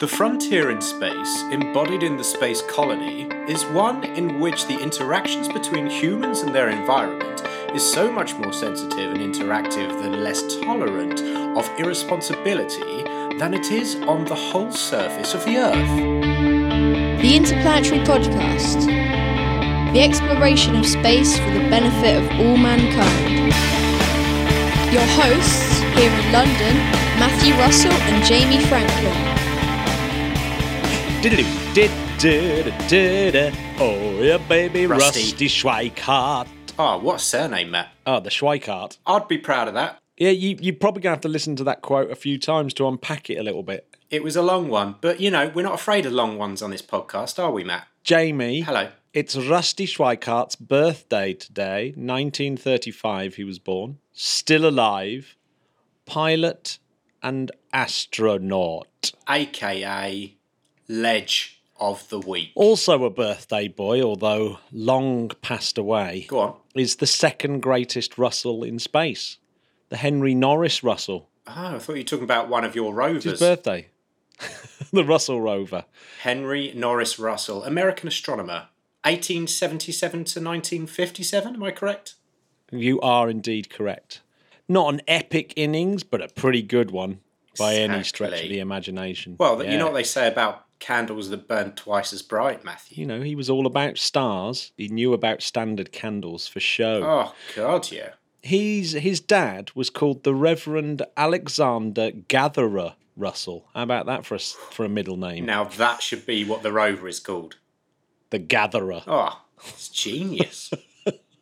The frontier in space, embodied in the space colony, is one in which the interactions between humans and their environment is so much more sensitive and interactive than less tolerant of irresponsibility than it is on the whole surface of the Earth. The Interplanetary Podcast. The exploration of space for the benefit of all mankind. Your hosts here in London, Matthew Russell and Jamie Franklin. Oh yeah, baby, Rusty. Rusty, Schweickart. Oh, what a surname, Matt. Oh, the Schweickart. I'd be proud of that. Yeah, you, you're probably going to have to listen to that quote a few times to unpack it a little bit. It was a long one, but you know, we're not afraid of long ones on this podcast, are we, Matt? Jamie, Hello. it's Rusty Schweickart's birthday today. 1935, he was born. Still alive. Pilot and astronaut. AKA Ledge of the Week. Also a birthday boy, although long passed away. Go on. is the second greatest Russell in space, the Henry Norris Russell. Oh, I thought you were talking about one of your It's his rovers. birthday. the Russell rover. Henry Norris Russell, American astronomer. 1877 to 1957, am I correct? You are indeed correct. Not an epic innings, but a pretty good one by any stretch of the imagination. Well, you know what they say about candles that burn twice as bright, Matthew? You know, he was all about stars. He knew about standard candles for show. Oh, God, yeah. He's his dad was called the Reverend Alexander Gatherer Russell. How about that for a for a middle name? Now that should be what the rover is called. The Gatherer. Oh, it's genius.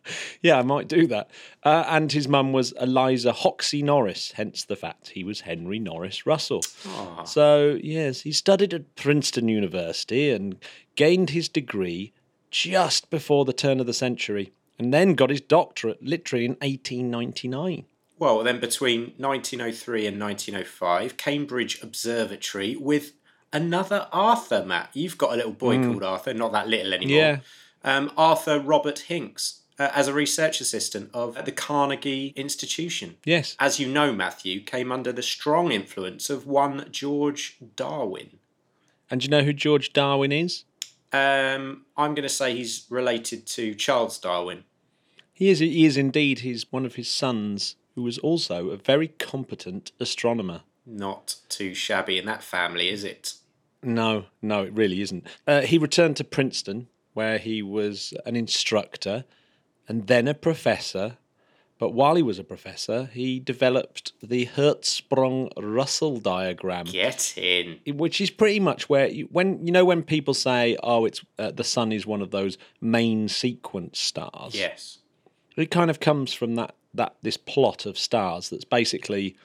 Yeah, I might do that. Uh, and his mum was Eliza Hoxie Norris, hence the fact he was Henry Norris Russell. Oh, So, yes, he studied at Princeton University and gained his degree just before the turn of the century, and then got his doctorate literally in 1899. Well, then between 1903 and 1905, Cambridge Observatory with another Arthur, Matt. You've got a little boy called Arthur, not that little anymore. Mm. Yeah. Um, Arthur Robert Hinks uh, as a research assistant of the Carnegie Institution. Yes. As you know, Matthew, came under the strong influence of one George Darwin. And do you know who George Darwin is? Um, I'm going to say he's related to Charles Darwin. He is, he is indeed He's one of his sons, who was also a very competent astronomer. Not too shabby in that family, is it? No, no, it really isn't. Uh, he returned to Princeton, where he was an instructor and then a professor. But while he was a professor, he developed the Hertzsprung Russell diagram, Get in. which is pretty much where you, when you know when people say, "Oh, it's uh, the sun is one of those main sequence stars." Yes. it kind of comes from that that this plot of stars that's basically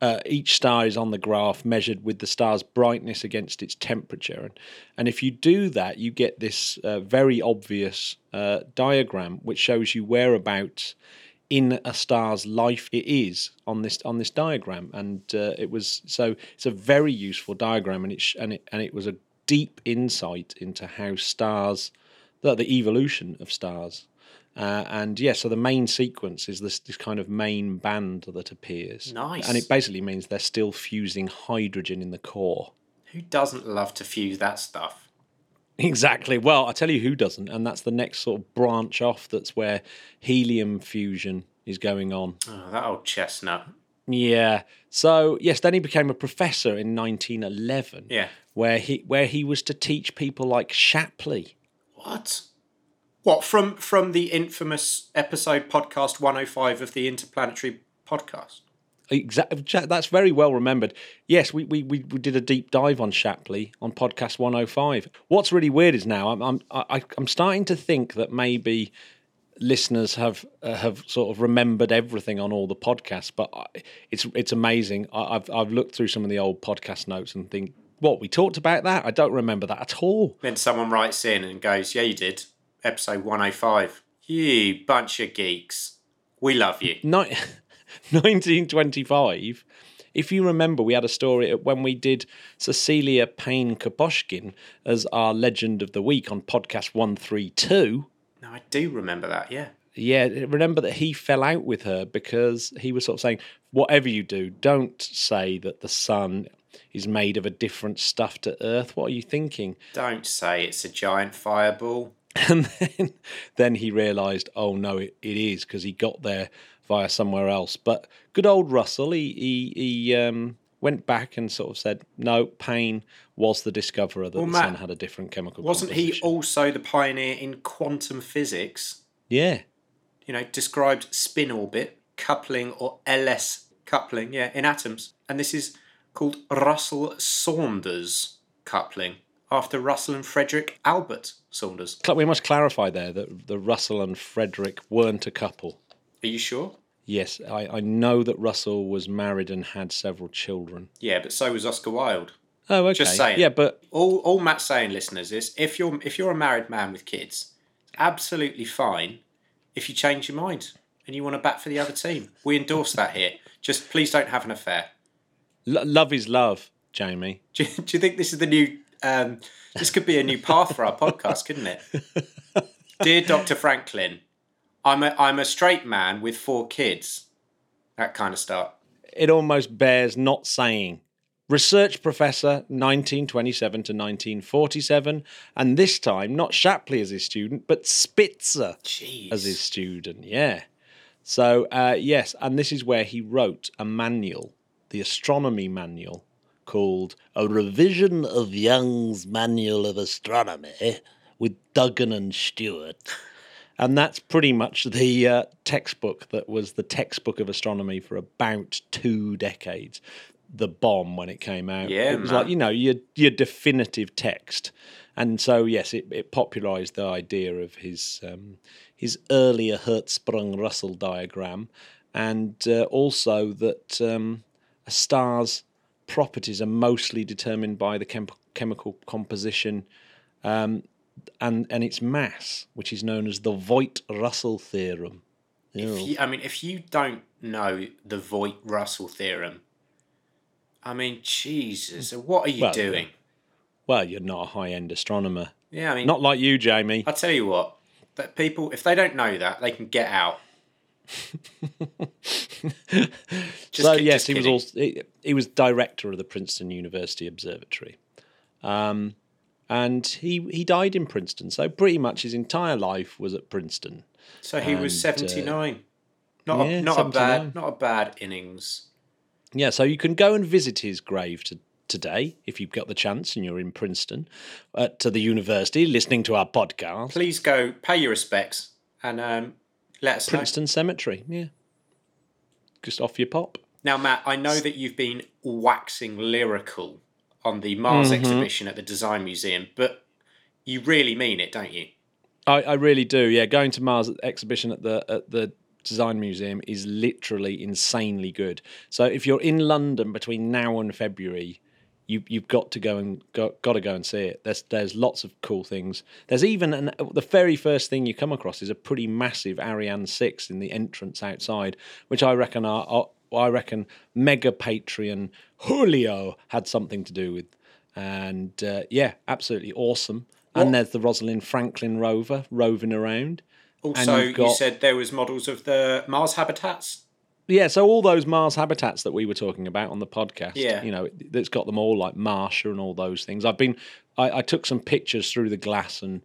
uh, each star is on the graph measured with the star's brightness against its temperature. And, and if you do that you get this uh, very obvious uh, diagram which shows you whereabouts in a star's life it is on this on this diagram. And uh, it was so it's a very useful diagram and it sh- and it and it was a deep insight into how stars the, the evolution of stars uh, and yeah, so the main sequence is this this kind of main band that appears. Nice. And it basically means they're still fusing hydrogen in the core. Who doesn't love to fuse that stuff? Exactly. Well, I tell you who doesn't, and that's the next sort of branch off. That's where helium fusion is going on. Oh, that old chestnut. Yeah. So yes, then he became a professor in 1911. Yeah. Where he where he was to teach people like Shapley. What? What from from the infamous episode podcast 105 of the Interplanetary podcast? Exactly. That's very well remembered. Yes, we, we, we, did a deep dive on Shapley on podcast 105. What's really weird is now I'm I'm I, I'm starting to think that maybe listeners have uh, have sort of remembered everything on all the podcasts, but I, it's it's amazing. I, I've I've looked through some of the old podcast notes and think, what we talked about that? I don't remember that at all. Then someone writes in and goes, "Yeah, you did. Episode 105. You bunch of geeks. We love you." Ni- 1925. If you remember, we had a story when we did Cecilia Payne Gaposchkin as our Legend of the Week on podcast 132. No, I do remember that. Yeah. Yeah, remember that he fell out with her because he was sort of saying, whatever you do, don't say that the sun is made of a different stuff to Earth. What are you thinking? Don't say it's a giant fireball. And then, then he realised, oh no, it, it is because he got there via somewhere else. But good old Russell, he he, he um, went back and sort of said, no, Payne was the discoverer that Well, the Matt, sun had a different chemical. Wasn't he also the pioneer in quantum physics? Yeah, You know, described spin orbit, coupling, or LS coupling, yeah, in atoms. And this is called Russell Saunders coupling, after Russell and Frederick Albert Saunders. We must clarify there that the Russell and Frederick weren't a couple. Are you sure? Yes, I, I know that Russell was married and had several children. Yeah, but so was Oscar Wilde. Oh, okay. Just saying. Yeah, but All, all Matt's saying, listeners, is if you're if you're a married man with kids, absolutely fine if you change your mind and you want to bat for the other team. We endorse that here. Just please don't have an affair. L- love is love, Jamie. Do you, do you think this is the new? Um, this could be a new path for our podcast, couldn't it? Dear Doctor Franklin, I'm a I'm a straight man with four kids. That kind of start. It almost bears not saying. Research professor, 1927 to 1947, and this time not Shapley as his student, but Spitzer Jeez. as his student. Yeah. So, uh, yes, and this is where he wrote a manual, the astronomy manual, called A Revision of Young's Manual of Astronomy with Dugan and Stewart. And that's pretty much the uh, textbook that was the textbook of astronomy for about two decades. The bomb when it came out. Yeah, it was man. like you know your your definitive text, and so yes, it, it popularised the idea of his um, his earlier Hertzsprung Russell diagram, and uh, also that um, a star's properties are mostly determined by the chem- chemical composition um, and and its mass, which is known as the Voigt-Russell theorem. If you, I mean, if you don't know the Voigt-Russell theorem, I mean, Jesus, what are you Well, doing? Well, you're not a high-end astronomer, Yeah, I mean, not like you, Jamie. I tell you what, that people, if they don't know that, they can get out. So yes, he was also he, he was director of the Princeton University Observatory, um, and he he died in Princeton. So pretty much his entire life was at Princeton. So he was and, uh, seventy nine. Not yeah, a, not a bad not a bad innings. Yeah, so you can go and visit his grave to, today if you've got the chance and you're in Princeton uh, to the university listening to our podcast. Please go pay your respects and um, let us know. Princeton Cemetery, yeah. Just off your pop. Now, Matt, I know that you've been waxing lyrical on the Mars Mm-hmm. exhibition at the Design Museum, but you really mean it, don't you? I, I really do. Yeah, going to Mars exhibition at the at the Design Museum is literally insanely good. So if you're in London between now and February, you you've got to go and got, got to go and see it. There's there's lots of cool things. There's even an, the very first thing you come across is a pretty massive Ariane six in the entrance outside, which I reckon are, are I reckon mega Patreon Julio had something to do with. And uh, yeah, absolutely awesome. What- And there's the Rosalind Franklin rover roving around. Also, you've you said there was models of the Mars habitats. Yeah, so all those Mars habitats that we were talking about on the podcast, Yeah. you know, it- it's got them all like Marsha and all those things. I've been, I, I took some pictures through the glass and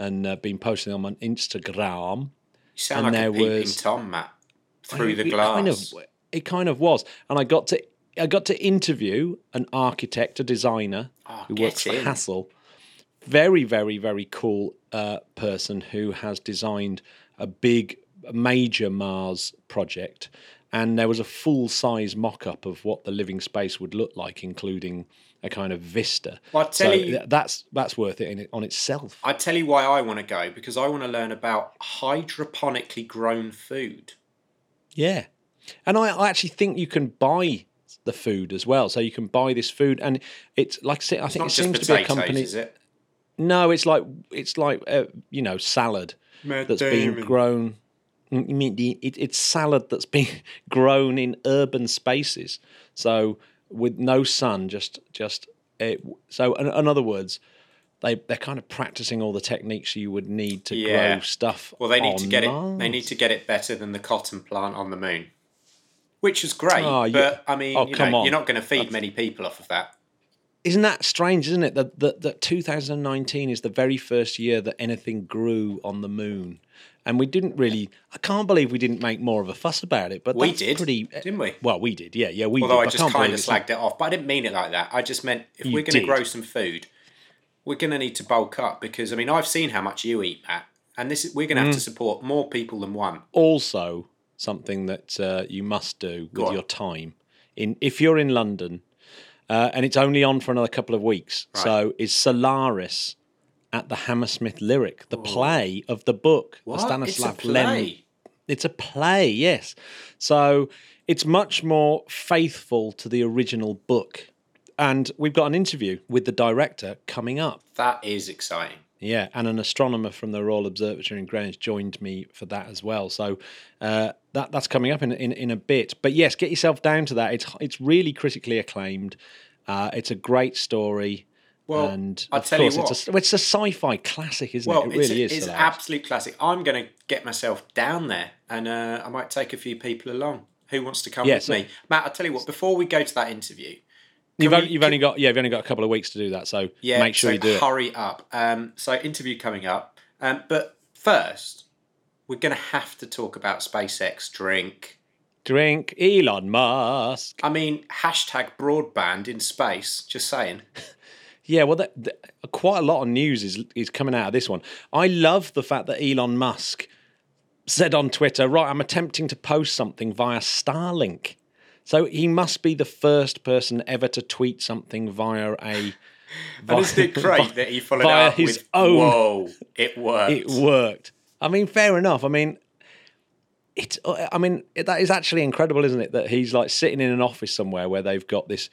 and uh, been posting them on Instagram. You sound And like a there peeping was- Tom, Matt, through the it glass. Kind of, it kind of was, and I got to I got to interview an architect, a designer Oh, who works for in. Hassell. Very, very, very cool uh, person who has designed a big, major Mars project. And there was a full size mock up of what the living space would look like, including a kind of vista. Well, I tell so you- that's that's worth it on itself. I tell you why I want to go because I want to learn about hydroponically grown food. Yeah. And I, I actually think you can buy the food as well. So you can buy this food, and it's like I It's think not it seems to be a company. is it? No, it's like it's like uh, you know salad that's being grown. I mean, it, it's salad that's being grown in urban spaces. So with no sun, just just eh, it, so. In, in other words, they they're kind of practicing all the techniques you would need to Yeah. grow stuff. Well, they need to get it. They need to get it better than the cotton plant on the moon, which is great. Ah, oh, yeah. but I mean, Oh, you know, you're not going to feed many people off of that. isn't that strange, isn't it? That, that that 2019 is the very first year that anything grew on the moon, and we didn't really. I can't believe we didn't make more of a fuss about it. But We did, pretty. didn't we? Well, we did. Yeah, yeah, we Although did. I just kind of slagged it off, but I didn't mean it like that. I just meant if You we're going to grow some food, we're going to need to bulk up because I mean I've seen how much you eat, Matt, and this is, we're going to have Mm. to support more people than one. also something that uh, you must do with your time in if you're in London uh, and it's only on for another couple of weeks. So is Solaris at the Hammersmith Lyric, the play of the book, What? the Stanislav it's a Lem. It's a play, yes. So it's much more faithful to the original book. And we've got an interview with the director coming up. That is exciting. Yeah, and an astronomer from the Royal Observatory in Greenwich joined me for that as well. So uh, that that's coming up in, in in a bit. But yes, get yourself down to that. It's it's really critically acclaimed. Uh, it's a great story. Well, and I'll of tell you course, it's a, it's a sci-fi classic, isn't Well, it? It really is. it's Solaris. absolute classic. I'm going to get myself down there, and uh, I might take a few people along. Who wants to come Yeah, with so- me, Matt? I'll tell you what. Before we go to that interview, You've, we- only, you've only got yeah, you've only got a couple of weeks to do that. So yeah, make sure so you do it. hurry up. Um, so interview coming up, um, but first we're going to have to talk about SpaceX drink. Drink Elon Musk. I mean, hashtag broadband in space. Just saying. Yeah, well, that, that- quite a lot of news is is coming out of this one. I love the fact that Elon Musk said on Twitter, "Right, I'm attempting to post something via Starlink." So he must be the first person ever to tweet something via a. And isn't it great that he followed via up his with own- "Whoa, it worked." It worked. I mean, fair enough. I mean, it's. I mean, that is actually incredible, isn't it? That he's like sitting in an office somewhere where they've got this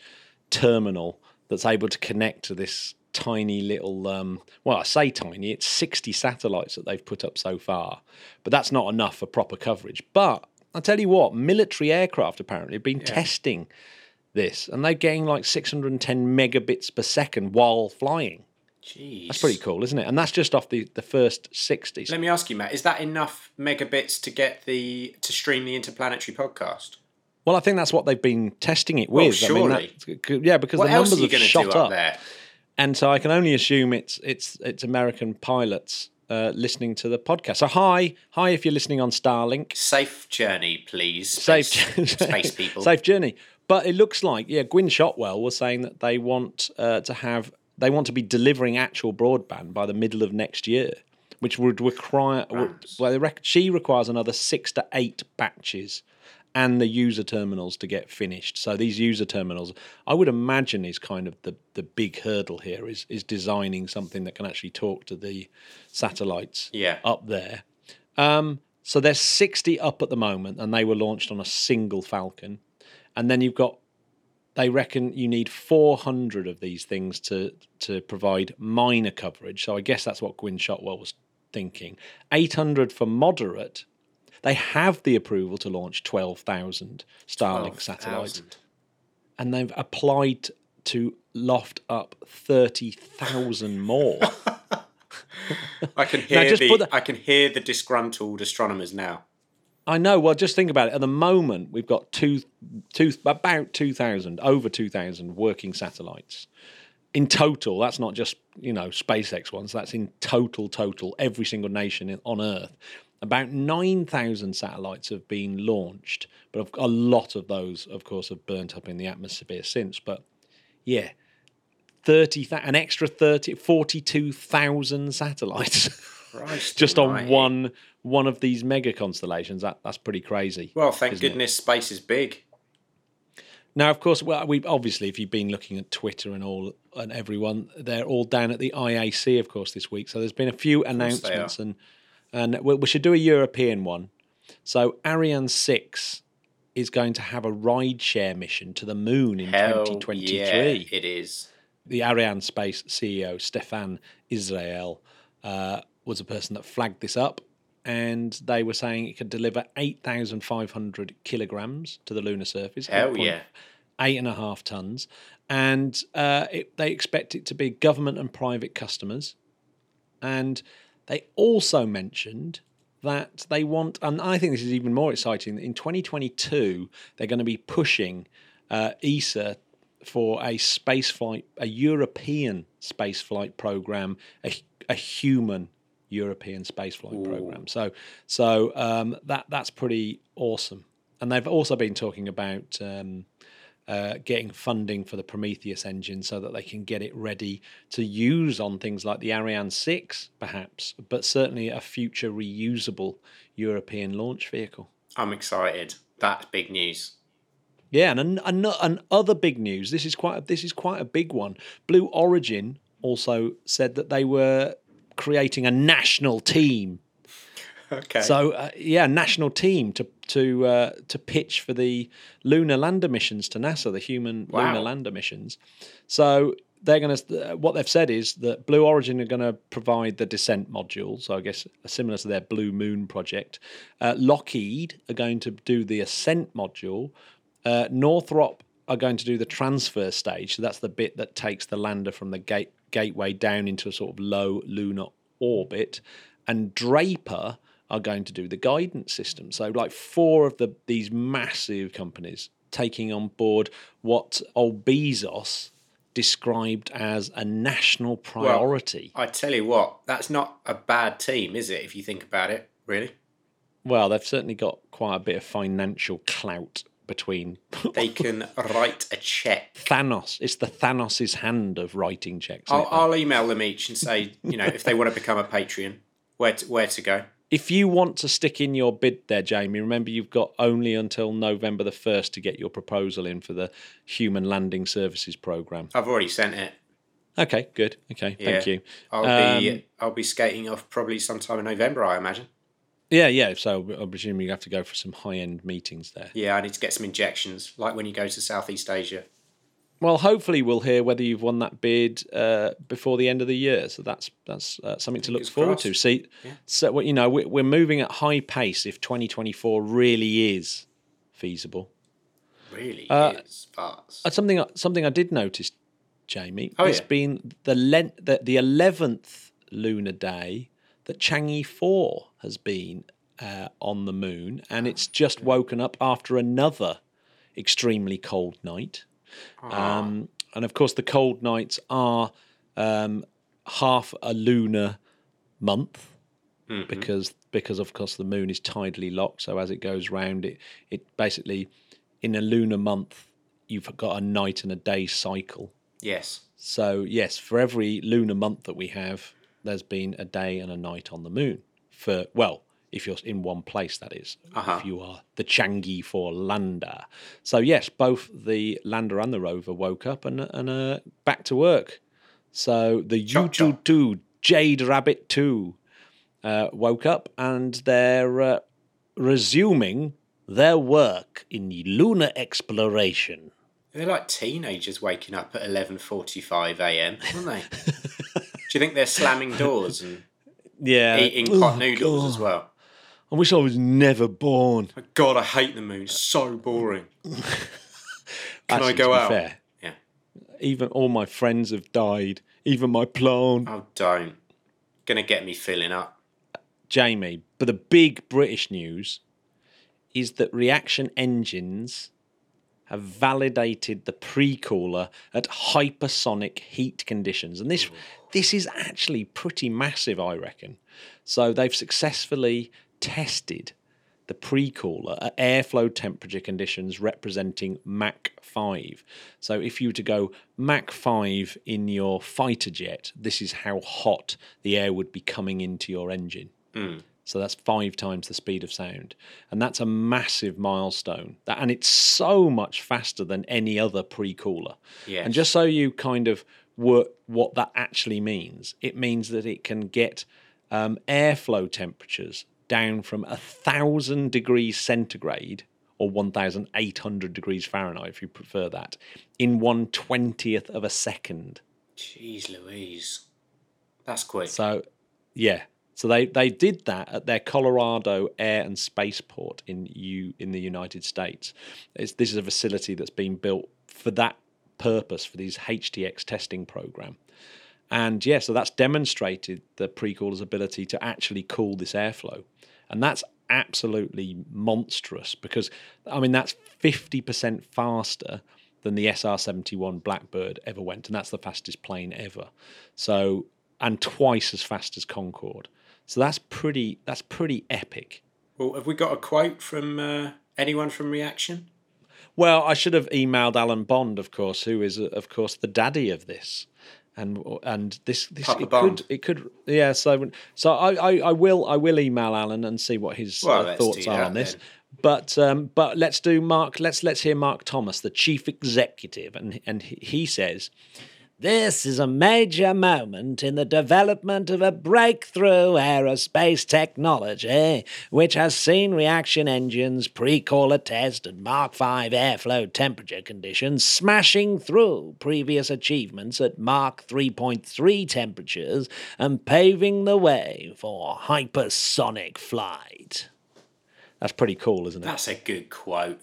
terminal that's able to connect to this tiny little. Um, well, I say tiny. It's sixty satellites that they've put up so far, but that's not enough for proper coverage. But I tell you what, military aircraft apparently have been testing this, and they're getting like six hundred and ten megabits per second while flying. Jeez. That's pretty cool, isn't it? And that's just off the, the first 60s. Let me ask you, Matt. Is that enough megabits to get the to stream the interplanetary podcast? Well, I think that's what they've been testing it Well, with. I mean, surely. that- yeah, because What the numbers have shot up, up there? and so I can only assume it's it's it's American pilots uh, listening to the podcast. So hi, hi, if you're listening on Starlink, Safe journey, please. safe Space, space people. safe journey. But it looks like yeah, Gwynne Shotwell was saying that they want uh, to have they want to be delivering actual broadband by the middle of next year, which would require would, well, she requires another six to eight batches. And the user terminals to get finished. So these user terminals, I would imagine, is kind of the, the big hurdle here is is designing something that can actually talk to the satellites Yeah. up there. Um, so there's 60 up at the moment, and they were launched on a single Falcon. And then you've got, they reckon you need 400 of these things to to provide minor coverage. So I guess that's what Gwynne Shotwell was thinking. 800 for moderate. They have the approval to launch 12,000 Starlink satellites, 12,000. and they've applied to loft up 30,000 more. I can hear the the- I can hear the disgruntled astronomers now. I know. Well, just think about it. At the moment, we've got two, two, about two thousand, over two thousand working satellites in total. That's not just you know SpaceX ones. That's in total, total. Every single nation on Earth. About nine thousand satellites have been launched, but a lot of those, of course, have burnt up in the atmosphere since. But yeah, thirty, an extra 30, 42,000 satellites. Just on one one of these mega constellations. That that's pretty crazy. Well, thank isn't it? goodness space is big. Now, of course, well, we obviously, if you've been looking at Twitter and all and everyone, they're all down at the IAC, of course, this week. So there's been a few announcements, and and we, we should do a European one. So Ariane six is going to have a ride share mission to the moon in Hell 2023. yeah, it is. the Ariane Space CEO Stéphane Israël uh, was a person that flagged this up, and they were saying it could deliver eight thousand five hundred kilograms to the lunar surface. Hell 8.5 yeah. eight and a half tons, and uh, it, they expect it to be government and private customers, and they also mentioned that they want, and I think this is even more exciting. that In 2022, they're going to be pushing uh, ESA for a space flight, a European space flight program, a, a human European spaceflight program. So, so um, that that's pretty awesome. And they've also been talking about um, uh, getting funding for the Prometheus engine so that they can get it ready to use on things like the Ariane 6, perhaps, but certainly a future reusable European launch vehicle. I'm excited. That's big news. Yeah, and an, an, an other big news. This is quite a, this is quite a big one. Blue Origin also said that they were creating a national team. Okay. So uh, yeah, national team to to uh, to pitch for the lunar lander missions to NASA, the human Wow. lunar lander missions. So they're going to what they've said is that Blue Origin are going to provide the descent module. So I guess similar to their Blue Moon project. Uh, Lockheed are going to do the ascent module. Uh, Northrop are going to do the transfer stage. So that's the bit that takes the lander from the gate gateway down into a sort of low lunar orbit. And Draper are going to do the guidance system. So like four of the these massive companies taking on board what old Bezos described as a national priority. I tell you what, that's not a bad team, is it? If you think about it, really. Well, they've certainly got quite a bit of financial clout between They can write a check. Thanos. It's the Thanos's hand of writing checks. I'll. I'll email them each and say, you know, if they want to become a Patreon, where to, where to go. If you want to stick in your bid there, Jamie, remember you've got only until November the 1st to get your proposal in for the Human Landing Services Programme. I've already sent it. Okay, good. Okay, thank you. I'll Um, be I'll be skating off probably sometime in November, I imagine. Yeah, yeah. So I presume you have to go for some high end meetings there. Yeah, I need to get some injections, like when you go to Southeast Asia. Well, hopefully we'll hear whether you've won that bid uh, before the end of the year. So that's that's uh, something to look forward to. crossed. See, so what you know, we- we're moving at high pace. If 2024 really is feasible, Really Uh, is fast. Uh, something something I did notice, Jamie. Oh, it's yeah. been the len- the the eleventh lunar day that Chang'e Four has been uh, on the moon, and it's just woken up after another extremely cold night. Um, and of course, the cold nights are um, half a lunar month because because of course the moon is tidally locked. So as it goes round, it it basically in a lunar month you've got a night and a day cycle. Yes. So yes, for every lunar month that we have, there's been a day and a night on the moon. For well, if you're in one place, that is. Uh-huh. If you are the Chang'e Four lander. So yes, both the lander and the rover woke up and and uh, back to work. So the Chop, U chop. two Jade Rabbit two uh, woke up and they're uh, resuming their work in the lunar exploration. They're like teenagers waking up at 11:45 a.m., aren't they? Do you think they're slamming doors and Yeah, eating pot noodles as well? I wish I was never born. God, I hate the moon. It's so boring. Can I go out? Fair, Yeah. even all my friends have died. Even my plant, Oh, don't. Gonna get me filling up. Jamie. But the big British news is that reaction engines have validated the pre-cooler at hypersonic heat conditions, and this this is actually pretty massive, I reckon. So they've successfully tested the pre-cooler at airflow temperature conditions representing Mach 5. So if you were to go Mach 5 in your fighter jet, this is how hot the air would be coming into your engine. So that's five times the speed of sound. And that's a massive milestone. And it's so much faster than any other pre-cooler. Yes. And just so you kind of work what that actually means, it means that it can get um, airflow temperatures down from a thousand degrees centigrade or 1,800 degrees Fahrenheit, if you prefer that, in one twentieth of a second. Jeez Louise. That's quick. So, yeah. So they, they did that at their Colorado Air and Spaceport in U in the United States. It's, this is a facility that's been built for that purpose for these HTX testing program. And yeah, so that's demonstrated the pre-cooler's ability to actually cool this airflow. And that's absolutely monstrous because I mean that's 50% faster than the SR seventy one Blackbird ever went, and that's the fastest plane ever. So and twice as fast as Concorde. So that's pretty that's pretty epic. Well, have we got a quote from uh, anyone from Reaction? Well, I should have emailed Alan Bond, of course, who is, of course, the daddy of this, and and this this Papa it could it could yeah. So so I, I, I will I will email Alan and see what his Well, uh, thoughts are on this. then. But um, but let's do Mark. Let's let's hear Mark Thomas, the chief executive, and and he says. This is a major moment in the development of a breakthrough aerospace technology, which has seen reaction engines, pre-cooler test, and Mach V airflow temperature conditions smashing through previous achievements at Mach 3.3 temperatures and paving the way for hypersonic flight. That's pretty cool, isn't it? That's a good quote.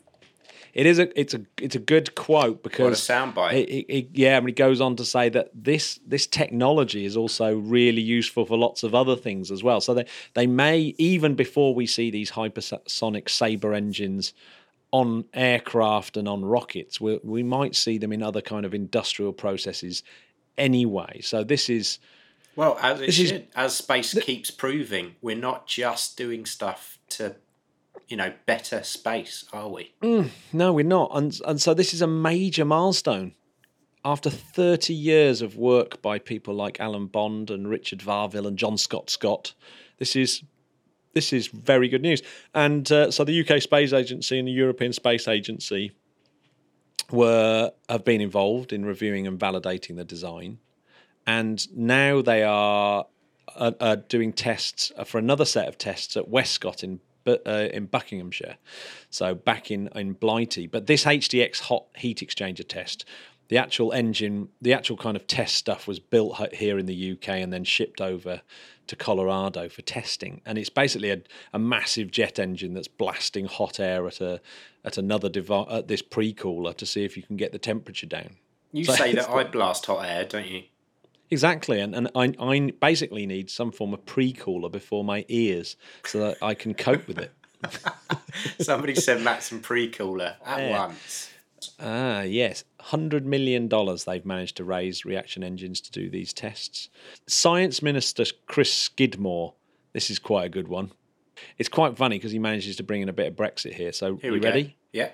It is a it's a it's a good quote because soundbite. It, it, it- yeah, and he goes on to say that this this technology is also really useful for lots of other things as well. So they they may even before we see these hypersonic Sabre engines on aircraft and on rockets, we we might see them in other kind of industrial processes anyway. So this is Well, as it This is- As space keeps proving, we're not just doing stuff to, you know, better space, are we? No, we're not. And and so this is a major milestone. After 30 years of work by people like Alan Bond and Richard Varville and John Scott Scott, this is this is very good news. And uh, so the UK Space Agency and the European Space Agency were have been involved in reviewing and validating the design, and now they are uh, uh, doing tests for another set of tests at Westcott in Bu- uh, in Buckinghamshire, so back in in Blighty. But this HTX hot heat exchanger test, the actual engine, the actual kind of test stuff was built here in the UK and then shipped over to Colorado for testing. And it's basically a, a massive jet engine that's blasting hot air at a at another device at this pre-cooler to see if you can get the temperature down. You So say that I blast hot air, don't you? Exactly, and, and I, I basically need some form of pre-cooler before my ears so that I can cope with it. Somebody send Matt some pre-cooler at Yeah. once. Ah, yes. $100 million they've managed to raise reaction engines to do these tests. Science Minister Chris Skidmore, this is quite a good one. It's quite funny because he manages to bring in a bit of Brexit here. So, Here you we go. ready? Yeah.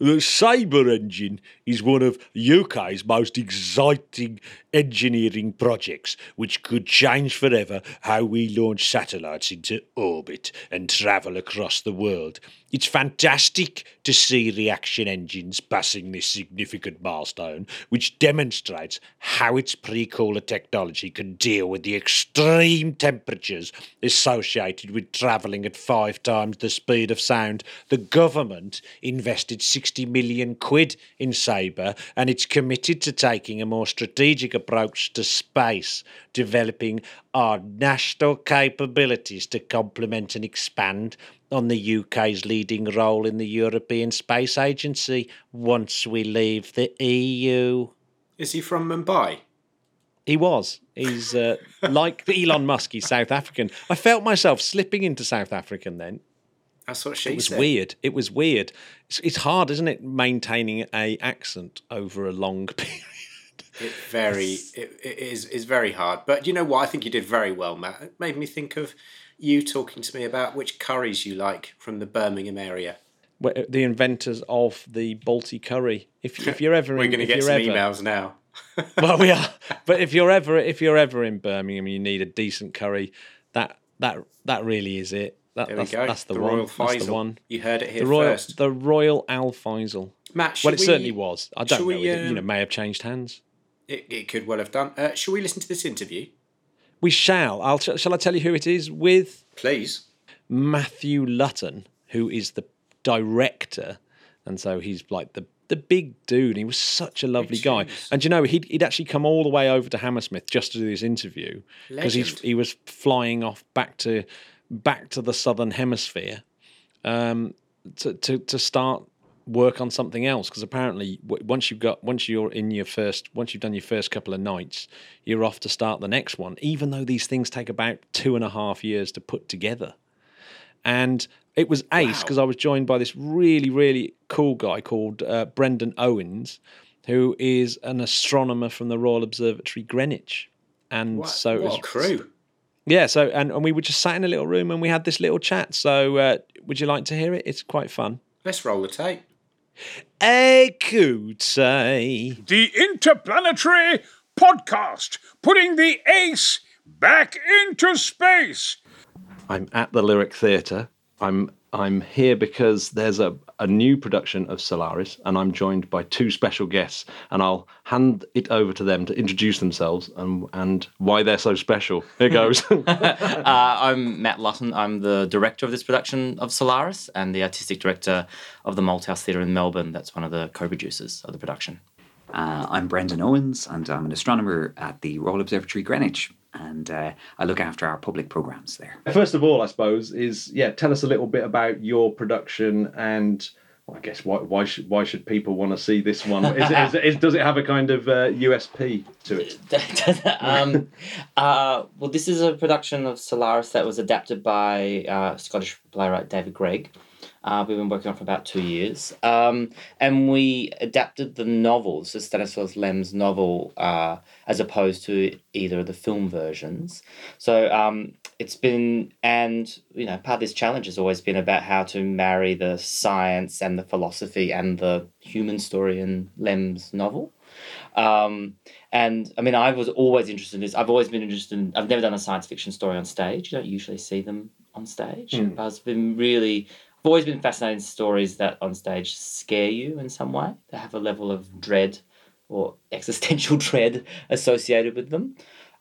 The Sabre engine is one of UK's most exciting engineering projects, which could change forever how we launch satellites into orbit and travel across the world. It's fantastic to see reaction engines passing this significant milestone, which demonstrates how its pre-cooler technology can deal with the extreme temperatures associated with travelling at five times the speed of sound. The government invested 60 million quid in Sabre and it's committed to taking a more strategic approach to space, developing our national capabilities to complement and expand on the UK's leading role in the European Space Agency once we leave the EU. Is he from Mumbai? He was. He's uh, like Elon Musk. He's South African. I felt myself slipping into South African then. That's what she said. It was said. weird. It was weird. It's, it's hard, isn't it, maintaining a accent over a long period. It very it, it is is very hard. But you know what? I think you did very well, Matt. It made me think of you talking to me about which curries you like from the Birmingham area. The inventors of the Balti curry. If, if you're ever We're in, going to get some ever, emails now. well, we are. But if you're ever if you're ever in Birmingham, and you need a decent curry. That that that really is it. That, There that's, we go. that's the, the one. Royal That's the Faisal. one. You heard it here The Royal first. the Royal Al Faisal. Matt, Well, it we- certainly was. I don't know. we, it, you know, um, may have changed hands. It, it could well have done. Uh, shall we listen to this interview? We shall. I'll. Shall I tell you who it is with? Please. Matthew Lutton, who is the director, and so he's like the the big dude. He was such a lovely guy, and you know he'd he'd actually come all the way over to Hammersmith just to do this interview because he's he was flying off back to back to the southern hemisphere um, to to to start work on something else because apparently w- once you've got once you're in your first once you've done your first couple of nights you're off to start the next one even though these things take about two and a half years to put together and It was ace Wow. because I was joined by this really, really cool guy called uh, Brendan Owens, who is an astronomer from the Royal Observatory Greenwich. And What, so it what was a crew. yeah, so and, and we were just sat in a little room and we had this little chat. So uh, would you like to hear it? It's quite fun. Let's roll the tape. I could say. The Interplanetary Podcast, putting the ace back into space. I'm at the Lyric Theatre. I'm I'm here because there's a, a new production of Solaris, and I'm joined by two special guests, and I'll hand it over to them to introduce themselves and and why they're so special. Here goes. Uh, I'm Matt Lutton. I'm the director of this production of Solaris and the artistic director of the Malthouse Theatre in Melbourne. That's one of the co-producers of the production. Uh, I'm Brendan Owens, and I'm an astronomer at the Royal Observatory Greenwich, and uh, I look after our public programs there. First of all, I suppose is yeah, tell us a little bit about your production and. well, I guess why why should why should people want to see this one? Is it, is it, is, does it have a kind of uh, USP to it? um, uh, well, this is a production of Solaris that was adapted by uh, Scottish playwright David Greig. Uh, we've been working on for about two years. Um, and we adapted the novel, so Stanislas Lem's novel, uh, as opposed to either of the film versions. So um, it's been, and you know, part of this challenge has always been about how to marry the science and the philosophy and the human story in Lem's novel. Um, and I mean, I was always interested in this. I've always been interested in, I've never done a science fiction story on stage. You don't usually see them on stage. But I've been really, I've always been fascinated in stories that on stage scare you in some way. They have a level of dread or existential dread associated with them.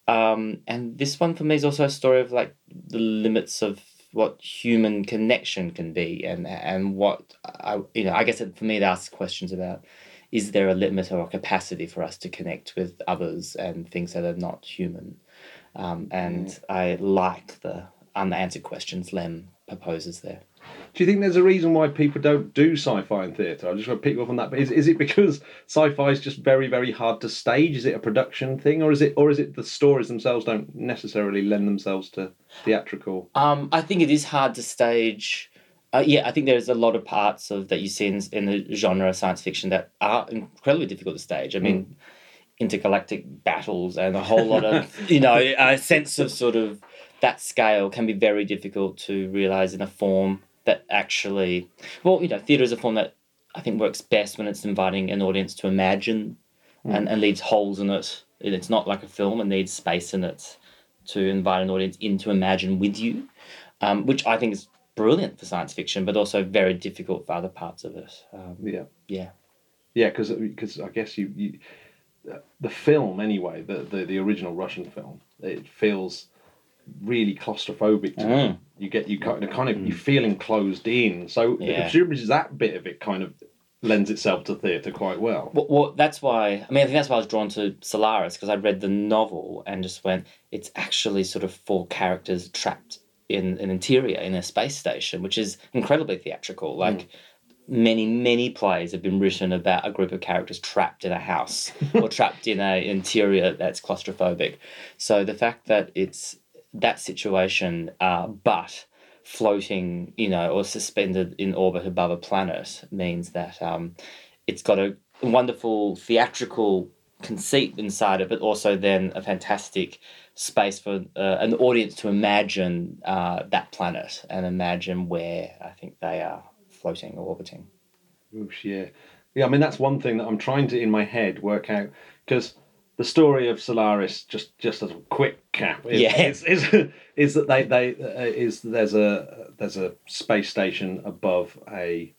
Um, and this one for me is also a story of like the limits of what human connection can be and and what I you know I guess it, for me it asks questions about is there a limit or a capacity for us to connect with others and things that are not human um, and I like the unanswered questions Lem proposes there. Do you think there's a reason why people don't do sci-fi in theatre? I just want to pick you up on that. But is, is it because sci-fi is just very, very hard to stage? Is it a production thing, or is it, or is it the stories themselves don't necessarily lend themselves to theatrical? Um, I think it is hard to stage. Uh, yeah, I think there's a lot of parts of that you see in, in the genre of science fiction that are incredibly difficult to stage. I mean, intergalactic battles and a whole lot of you know a sense of sort of that scale can be very difficult to realize in a form that actually well you know theatre is a form that I think works best when it's inviting an audience to imagine and, and leaves holes in it. It's not like a film and needs space in it to invite an audience in to imagine with you, um, which I think is brilliant for science fiction, but also very difficult for other parts of it. Um, Yeah, yeah. yeah, because because I guess you, you the film anyway, the, the the original Russian film, it feels really claustrophobic. Mm. You get you kind of kind of you feel enclosed in. So Yeah. presumably that bit of it kind of lends itself to theatre quite well. Well, well, that's why. I mean, I think that's why I was drawn to Solaris because I read the novel and just went. It's actually sort of four characters trapped in an interior in a space station, which is incredibly theatrical. Like many, many plays have been written about a group of characters trapped in a house or trapped in a interior that's claustrophobic. So the fact that it's that situation, uh, but floating, you know, or suspended in orbit above a planet means that um, it's got a wonderful theatrical conceit inside it, but also then a fantastic space for uh, an audience to imagine uh, that planet and imagine where I think they are floating or orbiting. Oosh, yeah, yeah. I mean, that's one thing that I'm trying to in my head work out because the story of Solaris, just just as a quick cap, is, Yeah. is, is, is that they they uh, is there's a there's a space station above a.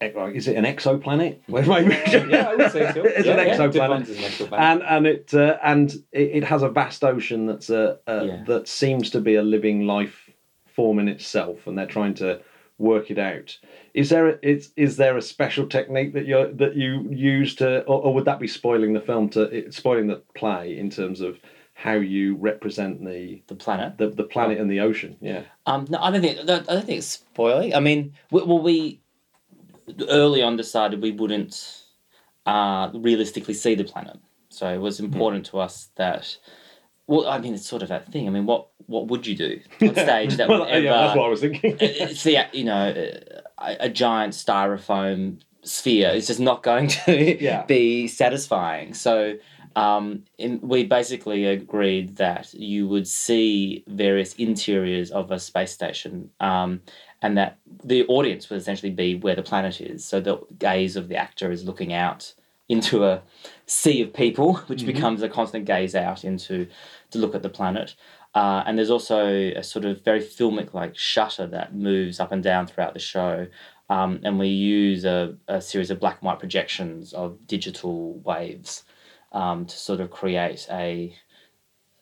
Is it an exoplanet? Yeah, I would say so. It's an Yeah, yeah. exoplanet, an exoplanet. and and it uh, and it, it has a vast ocean that's a, a Yeah. that seems to be a living life form in itself, and they're trying to work it out. Is there a, is is there a special technique that you that you use to, or, or would that be spoiling the film to spoiling the play in terms of how you represent the The planet. the, the planet and the ocean? Yeah. Um, no, I don't think I don't think it's spoiling. I mean, we, well, we early on decided we wouldn't uh, realistically see the planet, so it was important to us that well, I mean, it's sort of that thing. I mean, what what would you do on stage that would ever? yeah, that's what I was thinking. it's the you know a, a giant styrofoam sphere is just not going to Yeah. be satisfying. So um, in, we basically agreed that you would see various interiors of a space station, um, and that the audience would essentially be where the planet is. So the gaze of the actor is looking out into a sea of people, which becomes a constant gaze out into to look at the planet. Uh, and there's also a sort of very filmic like shutter that moves up and down throughout the show. Um, and we use a, a series of black and white projections of digital waves um, to sort of create a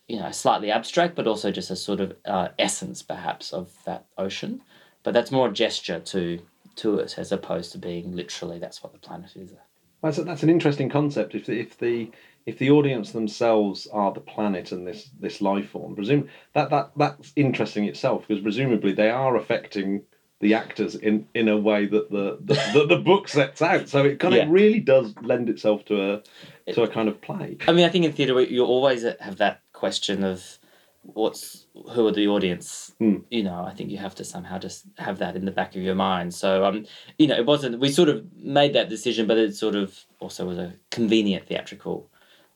you know slightly abstract but also just a sort of uh, essence perhaps of that ocean but that's more a gesture to to it as opposed to being literally that's what the planet is That's, a, that's an interesting concept. If the, if the if the audience themselves are the planet and this this life form, presume that that that's interesting itself because presumably they are affecting the actors in in a way that the the, book sets out. So it kind of really does lend itself to a to a kind of play. I mean, I think in theatre you always have that question of what's who are the audience. Hmm. You know, I think you have to somehow just have that in the back of your mind. So, um, you know, it wasn't. We sort of made that decision, but it sort of also was a convenient theatrical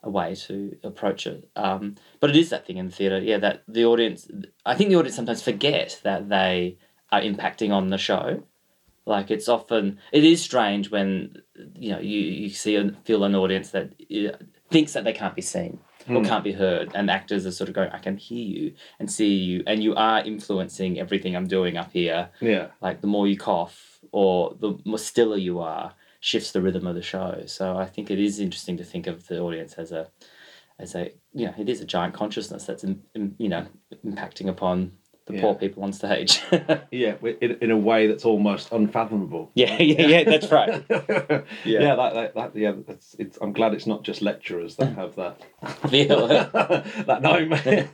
way to approach it. Um, but it is that thing in theatre, yeah, that the audience. I think the audience sometimes forget that they are impacting on the show. Like it's often it is strange when you know you, you see and feel an audience that thinks that they can't be seen or hmm. can't be heard, and actors are sort of going, "I can hear you and see you, and you are influencing everything I'm doing up here." Yeah. Like the more you cough or the more stiller you are, shifts the rhythm of the show. So I think it is interesting to think of the audience as a as a you know it is a giant consciousness that's in, in, you know impacting upon the Yeah. poor people on stage. Yeah, in, in a way that's almost unfathomable. yeah, yeah, yeah, that's right. yeah, that, that, that yeah, that's it's. I'm glad it's not just lecturers that have that Feel that nightmare.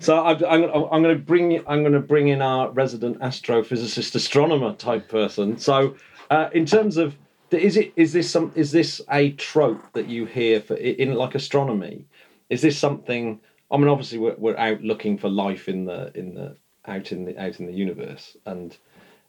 so I'm, I'm, I'm going to bring I'm going to bring in our resident astrophysicist astronomer type person. So, uh, in terms of is it is this some is this a trope that you hear for in like astronomy? Is this something? I mean, obviously we're, we're out looking for life in the in the out in the out in the universe, and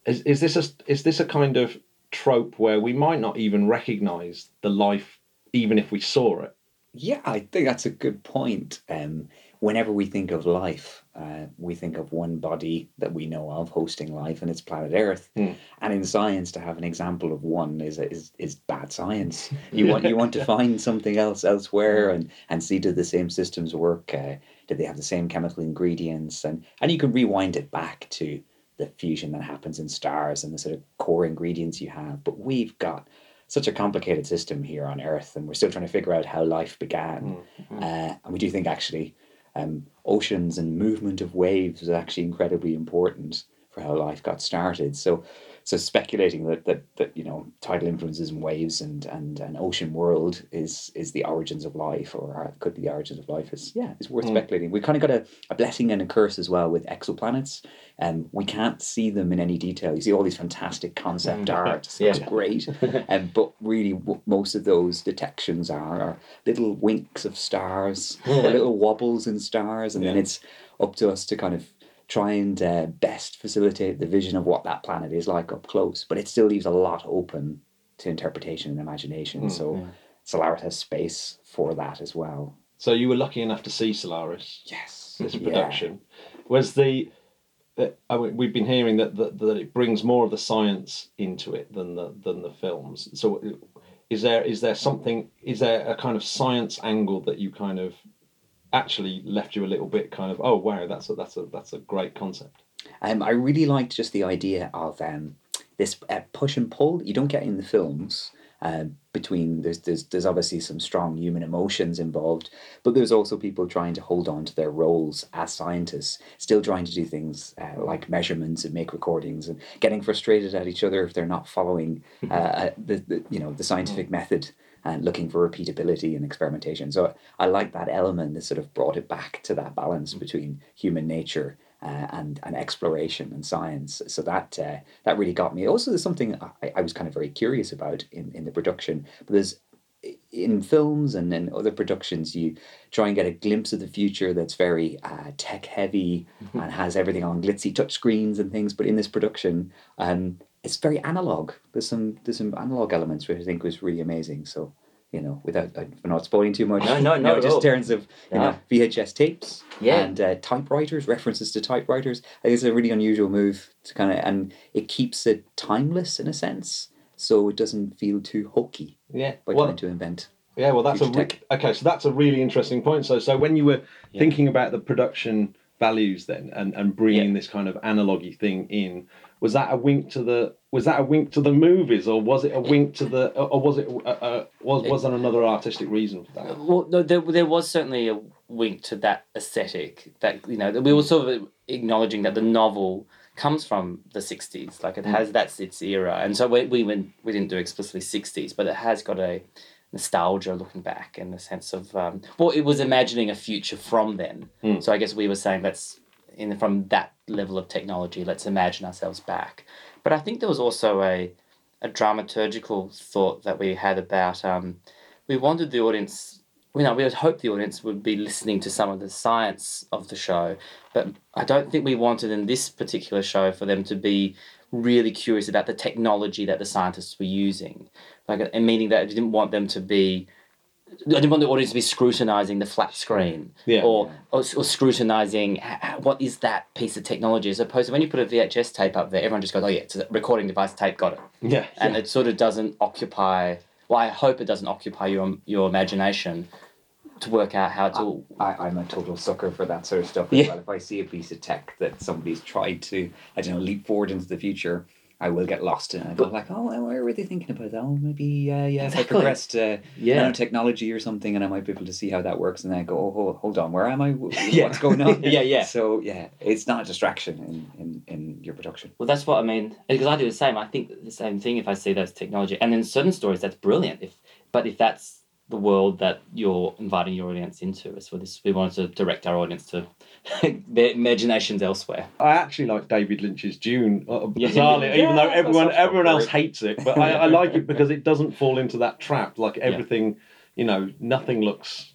is is this a is this a kind of trope where we might not even recognise the life even if we saw it? Yeah, I think that's a good point. Um, whenever we think of life, uh, we think of one body that we know of hosting life, and it's planet Earth. Hmm. And in science, to have an example of one is is, is bad science. You want you want to find something else elsewhere and, and see do the same systems work? Uh, did they have the same chemical ingredients? And and you can rewind it back to the fusion that happens in stars and the sort of core ingredients you have. But we've got such a complicated system here on Earth, and we're still trying to figure out how life began. Uh, and we do think actually um, oceans and movement of waves was actually incredibly important for how life got started. So, so speculating that that, that you know tidal influences and waves and, and an ocean world is is the origins of life, or could be the origins of life, is yeah, it's worth speculating. We kind of got a, a blessing and a curse as well with exoplanets. Um, we can't see them in any detail. You see all these fantastic concept art, so it's Yeah. great. um, but really, w- most of those detections are, are little winks of stars, or little wobbles in stars, and then it's up to us to kind of try and uh, best facilitate the vision of what that planet is like up close. But it still leaves a lot open to interpretation and imagination. so Solaris has space for that as well. So you were lucky enough to see Solaris. Yes, this production was the uh, I mean, we've been hearing that, that that it brings more of the science into it than the than the films. So uh, is there is there something is there a kind of science angle that you kind of actually left you a little bit kind of oh wow that's a that's a that's a great concept. Um, I really liked just the idea of um, this uh, push and pull you don't get in the films. Uh, between there's, there's there's obviously some strong human emotions involved, but there's also people trying to hold on to their roles as scientists, still trying to do things uh, like measurements and make recordings, and getting frustrated at each other if they're not following uh, uh, the, the you know the scientific method and looking for repeatability and experimentation. So I like that element that sort of brought it back to that balance between human nature uh, and and exploration and science. So that uh, that really got me. Also, there's something I, I was kind of very curious about in, in the production. But there's in films and in other productions, you try and get a glimpse of the future that's very uh, tech heavy and has everything on glitzy touch screens and things. But in this production, um, it's very analog. There's some there's some analog elements which I think was really amazing. So you know, without I'm not spoiling too much. No, no, you not just in terms of you know VHS tapes Yeah. and uh, typewriters, references to typewriters. I think it's a really unusual move to kind of, and it keeps it timeless in a sense, so it doesn't feel too hokey Yeah. by Well, trying to invent. Yeah, well, that's a re- okay. So that's a really interesting point. So, so when you were thinking about the production values then, and and bringing Yeah. this kind of analogy thing in, was that a wink to the was that a wink to the movies, or was it a wink to the, or was it uh, uh, was was there another artistic reason for that? Well, no, there, there was certainly a wink to that aesthetic. That you know, we were sort of acknowledging that the novel comes from the '60s, like it has that's its era, and so we we went, we didn't do explicitly '60s, but it has got a nostalgia looking back and the sense of um, well, it was imagining a future from then. So I guess we were saying let's in from that level of technology, let's imagine ourselves back. But I think there was also a a dramaturgical thought that we had about um, we wanted the audience you know we had hoped the audience would be listening to some of the science of the show but i don't think we wanted in this particular show for them to be really curious about the technology that the scientists were using like meaning that i didn't want them to be I didn't want the audience to be scrutinizing the flat screen Yeah. or, or or scrutinizing h- h- what is that piece of technology as opposed to when you put a VHS tape up there, everyone just goes, oh yeah, it's a recording device tape, got it Yeah, and it sort of doesn't occupy. Well, I hope it doesn't occupy your your imagination to work out how to. I, I'm a total sucker for that sort of stuff Yeah. well. If I see a piece of tech that somebody's tried to, I don't know, leap forward into the future, I will get lost and. I go like, oh, why were they thinking about that? Oh, maybe, uh, yeah, if I Exactly. progressed uh, Yeah. nanotechnology or something, and I might be able to see how that works. And then I go, oh, hold, on, where am I? Yeah. What's going on? Yeah, yeah. So yeah, it's not a distraction in, in, in your production. Well, that's what I mean. Because I do the same. I think the same thing if I see those technology. And in certain stories, that's brilliant. If but if that's the world that you're inviting your audience into, it's for this. We wanted to direct our audience to their imaginations elsewhere. I actually like David Lynch's Dune, uh, bizarrely, Yeah, even though everyone everyone else hates it. But I, I like it because it doesn't fall into that trap. Like everything, you know, nothing looks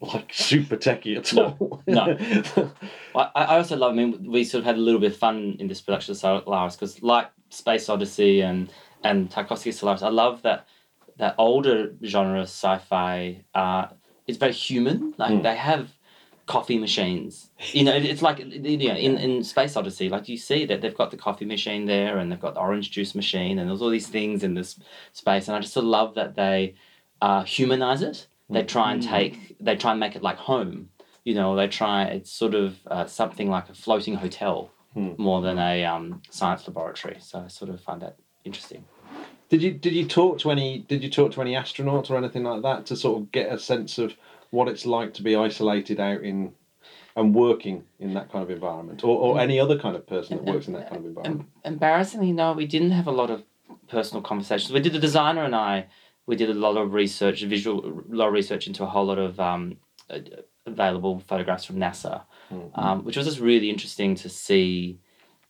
like super techie at No, all. no. I, I also love. I mean, we sort of had a little bit of fun in this production of Solaris because, like Space Odyssey and and Tarkovsky's Solaris, I love that that older genre sci-fi. Uh, it's very human. Like they have coffee machines. You know, it's like you know, in in Space Odyssey, like you see that they've got the coffee machine there, and they've got the orange juice machine, and there's all these things in this space, and I just sort of love that they uh, humanize it. They try and take, they try and make it like home. You know, they try. It's sort of uh, something like a floating hotel more than a um, science laboratory. So I sort of find that interesting. Did you did you talk to any did you talk to any astronauts or anything like that to sort of get a sense of what it's like to be isolated out in and working in that kind of environment, or, or any other kind of person that works in that kind of environment? Em- embarrassingly, no, we didn't have a lot of personal conversations. We did the designer and I. We did a lot of research, visual, a lot of research into a whole lot of um, available photographs from NASA, um, which was just really interesting to see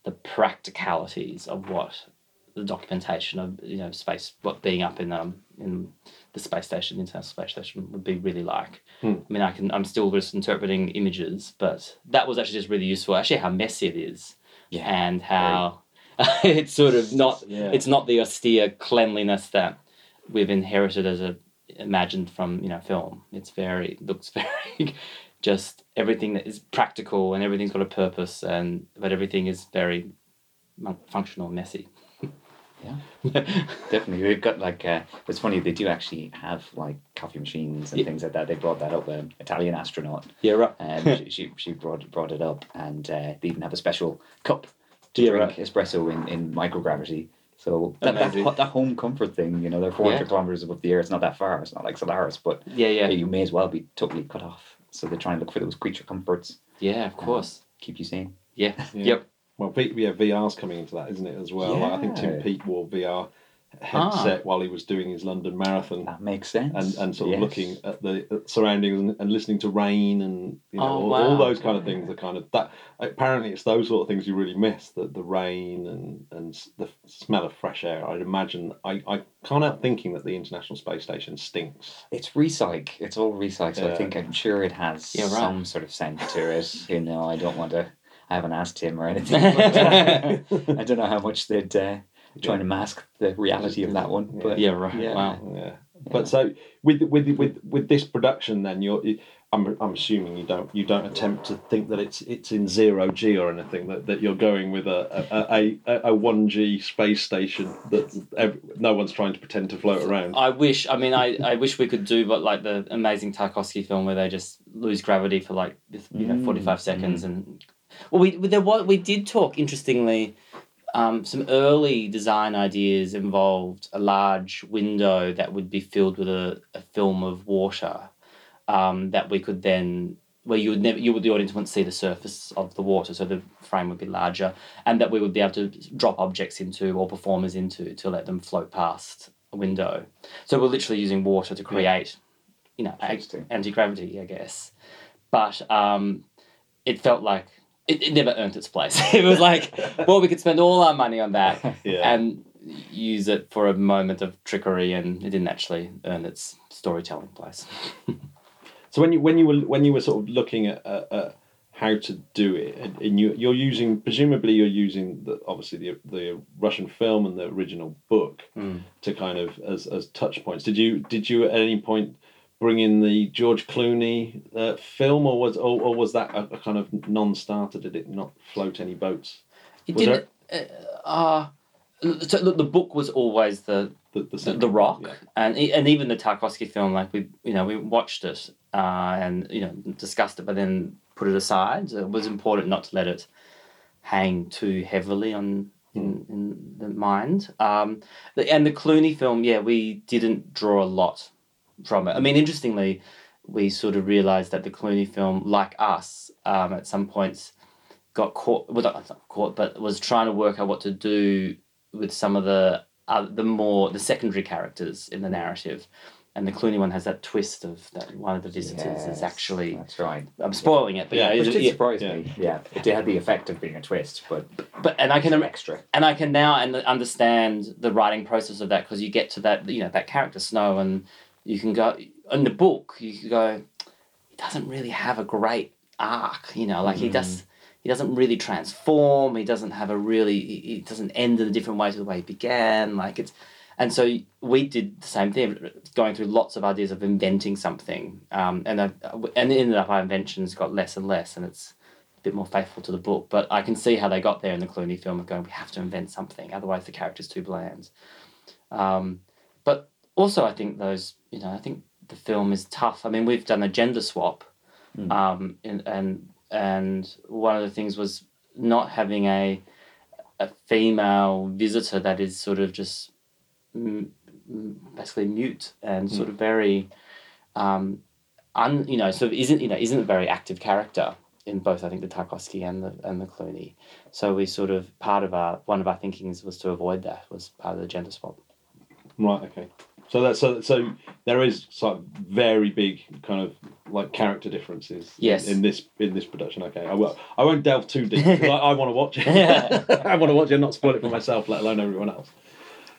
the practicalities of what the documentation of you know space, what being up in um in the space station, the International Space Station, would be really like. I mean, I can I'm still just interpreting images, but that was actually just really useful. Actually, how messy it is, Yeah, and how it's sort of not Yeah. it's not the austere cleanliness that we've inherited as a imagined from you know film. It's very looks very just everything that is practical and everything's got a purpose and but everything is very functional and messy. Definitely, we've got like. Uh, it's funny they do actually have like coffee machines and Yeah. things like that. They brought that up. An Italian astronaut, Yeah, right. and she, she brought brought it up, and uh, they even have a special cup to Yeah, drink right. espresso in, in microgravity. So that, that that home comfort thing, you know, they're four hundred Yeah. kilometers above the air. It's not that far. It's not like Solaris, but Yeah, yeah, you may as well be totally cut off. So they try and look for those creature comforts, yeah. Of course. keep you sane. Yeah. Yeah. Yep. Well, v, yeah, VR's coming into that, isn't it, as well? Like, I think Tim Peake wore VR headset ah. while he was doing his London Marathon. That makes sense. and, and sort of Yes. looking at the at surroundings and, and listening to rain and you know Oh, all, all those kind of things are kind of that apparently it's those sort of things you really miss the, the rain and and the smell of fresh air i'd imagine i i can't help thinking that the international space station stinks It's recyc. It's all recyc. So I think I'm sure it has Yeah, right. some sort of scent to it. You know, I don't want to. I haven't asked him or anything. but, uh, I don't know how much they'd uh, trying to mask the reality of that one. But Yeah, right. Yeah. Wow. yeah but so with with with with this production then you're I'm, I'm assuming you don't you don't attempt to think that it's it's in zero g or anything that, that you're going with a a, a, a one g space station that ev- no one's trying to pretend to float around. I wish. I mean, I, I wish we could do, but like the amazing Tarkovsky film where they just lose gravity for like you know forty five seconds, and well, we there was we did talk interestingly. Um, some early design ideas involved a large window that would be filled with a, a film of water um, that we could then where you would never you would the audience wouldn't see the surface of the water so the frame would be larger and that we would be able to drop objects into or performers into to let them float past a window. So we're literally using water to create you know anti gravity I guess. But um, it felt like it, it never earned its place it was like well we could spend all our money on that Yeah. and use it for a moment of trickery and it didn't actually earn its storytelling place So when you when you were when you were sort of looking at, at, at how to do it, and, and you you're using presumably you're using the, obviously the the Russian film and the original book hmm. to kind of as as touch points. Did you did you at any point bring in the George Clooney uh, film, or was or, or was that a, a kind of non-starter? Did it not float any boats? It Was didn't. Uh, uh, so look, the book was always the The the, the, rock, Yeah. and and even the Tarkovsky film, like we you know we watched it uh, and you know discussed it, but then put it aside. It was important not to let it hang too heavily on in, in the mind. Um, the, and the Clooney film, yeah, we didn't draw a lot from it. I mean, interestingly, we sort of realized that the Clooney film, like us, um, at some points got caught. Well, not not caught, but was trying to work out what to do with some of the uh, the more the secondary characters in the narrative. And the Clooney one has that twist of that one of the visitors is actually. That's right. I'm spoiling it, but Yeah, yeah, Which it- did yeah, surprise yeah. me. Yeah, it had the effect of being a twist, but but and I can some extra. and I can now and understand the writing process of that because you get to that you know that character Snow and you can go in the book you can go he doesn't really have a great arc you know like he does he doesn't really transform he doesn't have a really he, he doesn't end in a different way to the way he began like it's and so we did the same thing going through lots of ideas of inventing something um, and I, and it ended up our inventions got less and less and it's a bit more faithful to the book. But I can see how they got there in the Clooney film of going, we have to invent something, otherwise the character's too bland. Um, but also, I think those, you know, I think the film is tough. I mean, we've done a gender swap, um, and, and and one of the things was not having a a female visitor that is sort of just mm, mm, basically mute and sort of very um, un, you know, sort of isn't you know isn't a very active character in both I think the Tarkovsky and the and the Clooney. So we sort of part of our one of our thinkings was to avoid that was part of the gender swap. Right. Okay. So that so so there is sort of very big kind of like character differences. in- Yes. In, this in this production. Okay. I will. I won't delve too deep. 'cause I, I want to watch it. Yeah. I want to watch it and not spoil it for myself, let alone everyone else.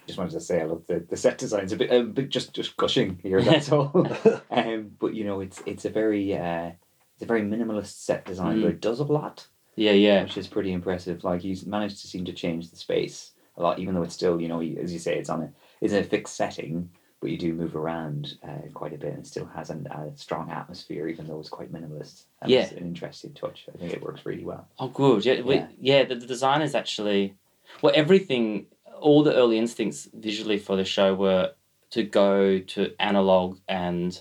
Just wanted to say, I love the, the set design's a bit, a bit just just gushing here. That's all. um, but you know, it's it's a very uh, it's a very minimalist set design, but it does a lot, Yeah, yeah, which is pretty impressive. Like he's managed to seem to change the space a lot, even though it's still, you know, as you say, it's on a it's a fixed setting, but you do move around uh, quite a bit, and still has an, a strong atmosphere, even though it's quite minimalist. And Yeah. it's an interesting touch. I think it works really well. Oh, good. Yeah, we, Yeah. yeah. The, the design is actually well. Everything, all the early instincts visually for the show were to go to analog and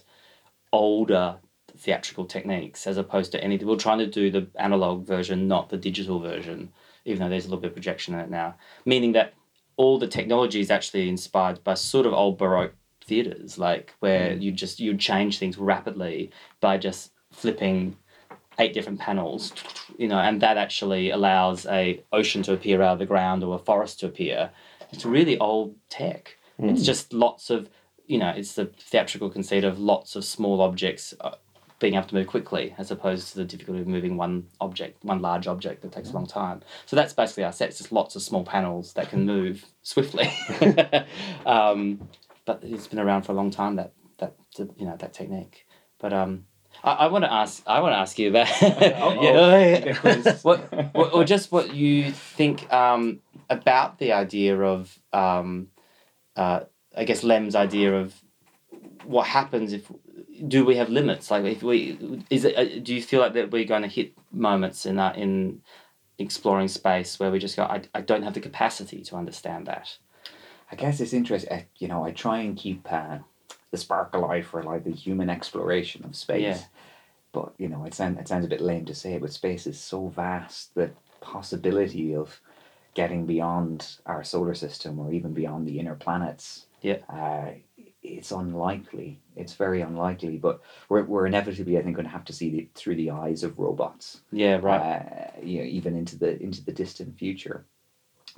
older theatrical techniques as opposed to anything. We're trying to do the analog version, not the digital version, even though there's a little bit of projection in it now. Meaning that all the technology is actually inspired by sort of old baroque theaters, like where you just you change things rapidly by just flipping eight different panels, you know, and that actually allows a ocean to appear out of the ground or a forest to appear. It's really old tech, It's just lots of, you know, it's the theatrical conceit of lots of small objects uh, being able to move quickly, as opposed to the difficulty of moving one object, one large object that takes a long time. So that's basically our set. It's just lots of small panels that can move swiftly. um, but it's been around for a long time. That that you know that technique. But um, I, I want to ask. I want to ask you about. yeah, what, what, or just what you think um, about the idea of, um, uh, I guess Lem's idea of what happens if do we have limits? Like if we is it? Uh, do you feel like that we're going to hit moments in uh, in exploring space where we just go, I, I don't have the capacity to understand that. I guess it's interesting. You know, I try and keep uh, the spark alive for like the human exploration of space. Yeah. But you know, it sounds it sounds a bit lame to say, but space is so vast. The possibility of getting beyond our solar system or even beyond the inner planets. Yeah. Uh, it's unlikely. It's very unlikely. But we're, we're inevitably, I think, going to have to see it through the eyes of robots Yeah, right. uh, you know, even into the into the distant future.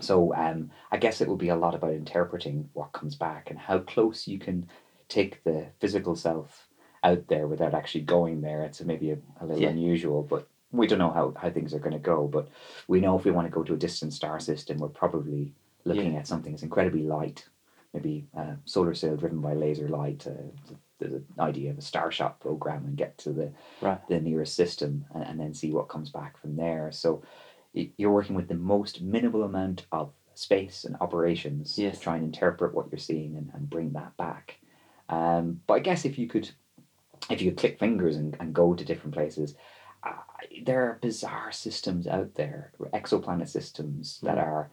So um, I guess it will be a lot about interpreting what comes back and how close you can take the physical self out there without actually going there. It's maybe a, a little Yeah. unusual, but we don't know how, how things are going to go. But we know if we want to go to a distant star system, we're probably looking Yeah. at something that's incredibly light, maybe a solar sail driven by laser light. Uh, there's an idea of a starshot program and get to the Right. the nearest system and, and then see what comes back from there. So you're working with the most minimal amount of space and operations Yes. to try and interpret what you're seeing and, and bring that back. Um, but I guess if you could, if you could click fingers and, and go to different places, uh, there are bizarre systems out there, exoplanet systems that are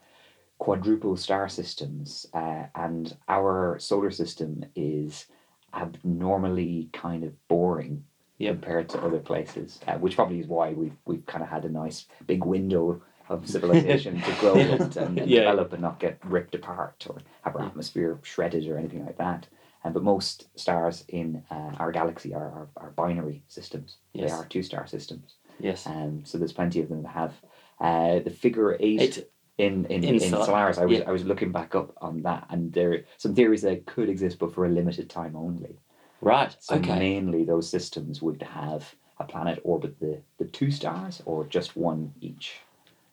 quadruple star systems, uh, and our solar system is abnormally kind of boring compared to other places, uh, which probably is why we've we've kind of had a nice big window of civilization to grow and, and, and Yeah. develop and not get ripped apart or have our atmosphere shredded or anything like that. Um, but most stars in uh, our galaxy are, are, are binary systems. Yes. They are two star systems. Yes. Um, so there's plenty of them that have uh, the figure eight, Eight. In in, In in, Sol- Solaris. I was yeah. I was looking back up on that, and there are some theories that could exist, but for a limited time only. Right. So okay. mainly those systems would have a planet orbit the, the two stars or just one each.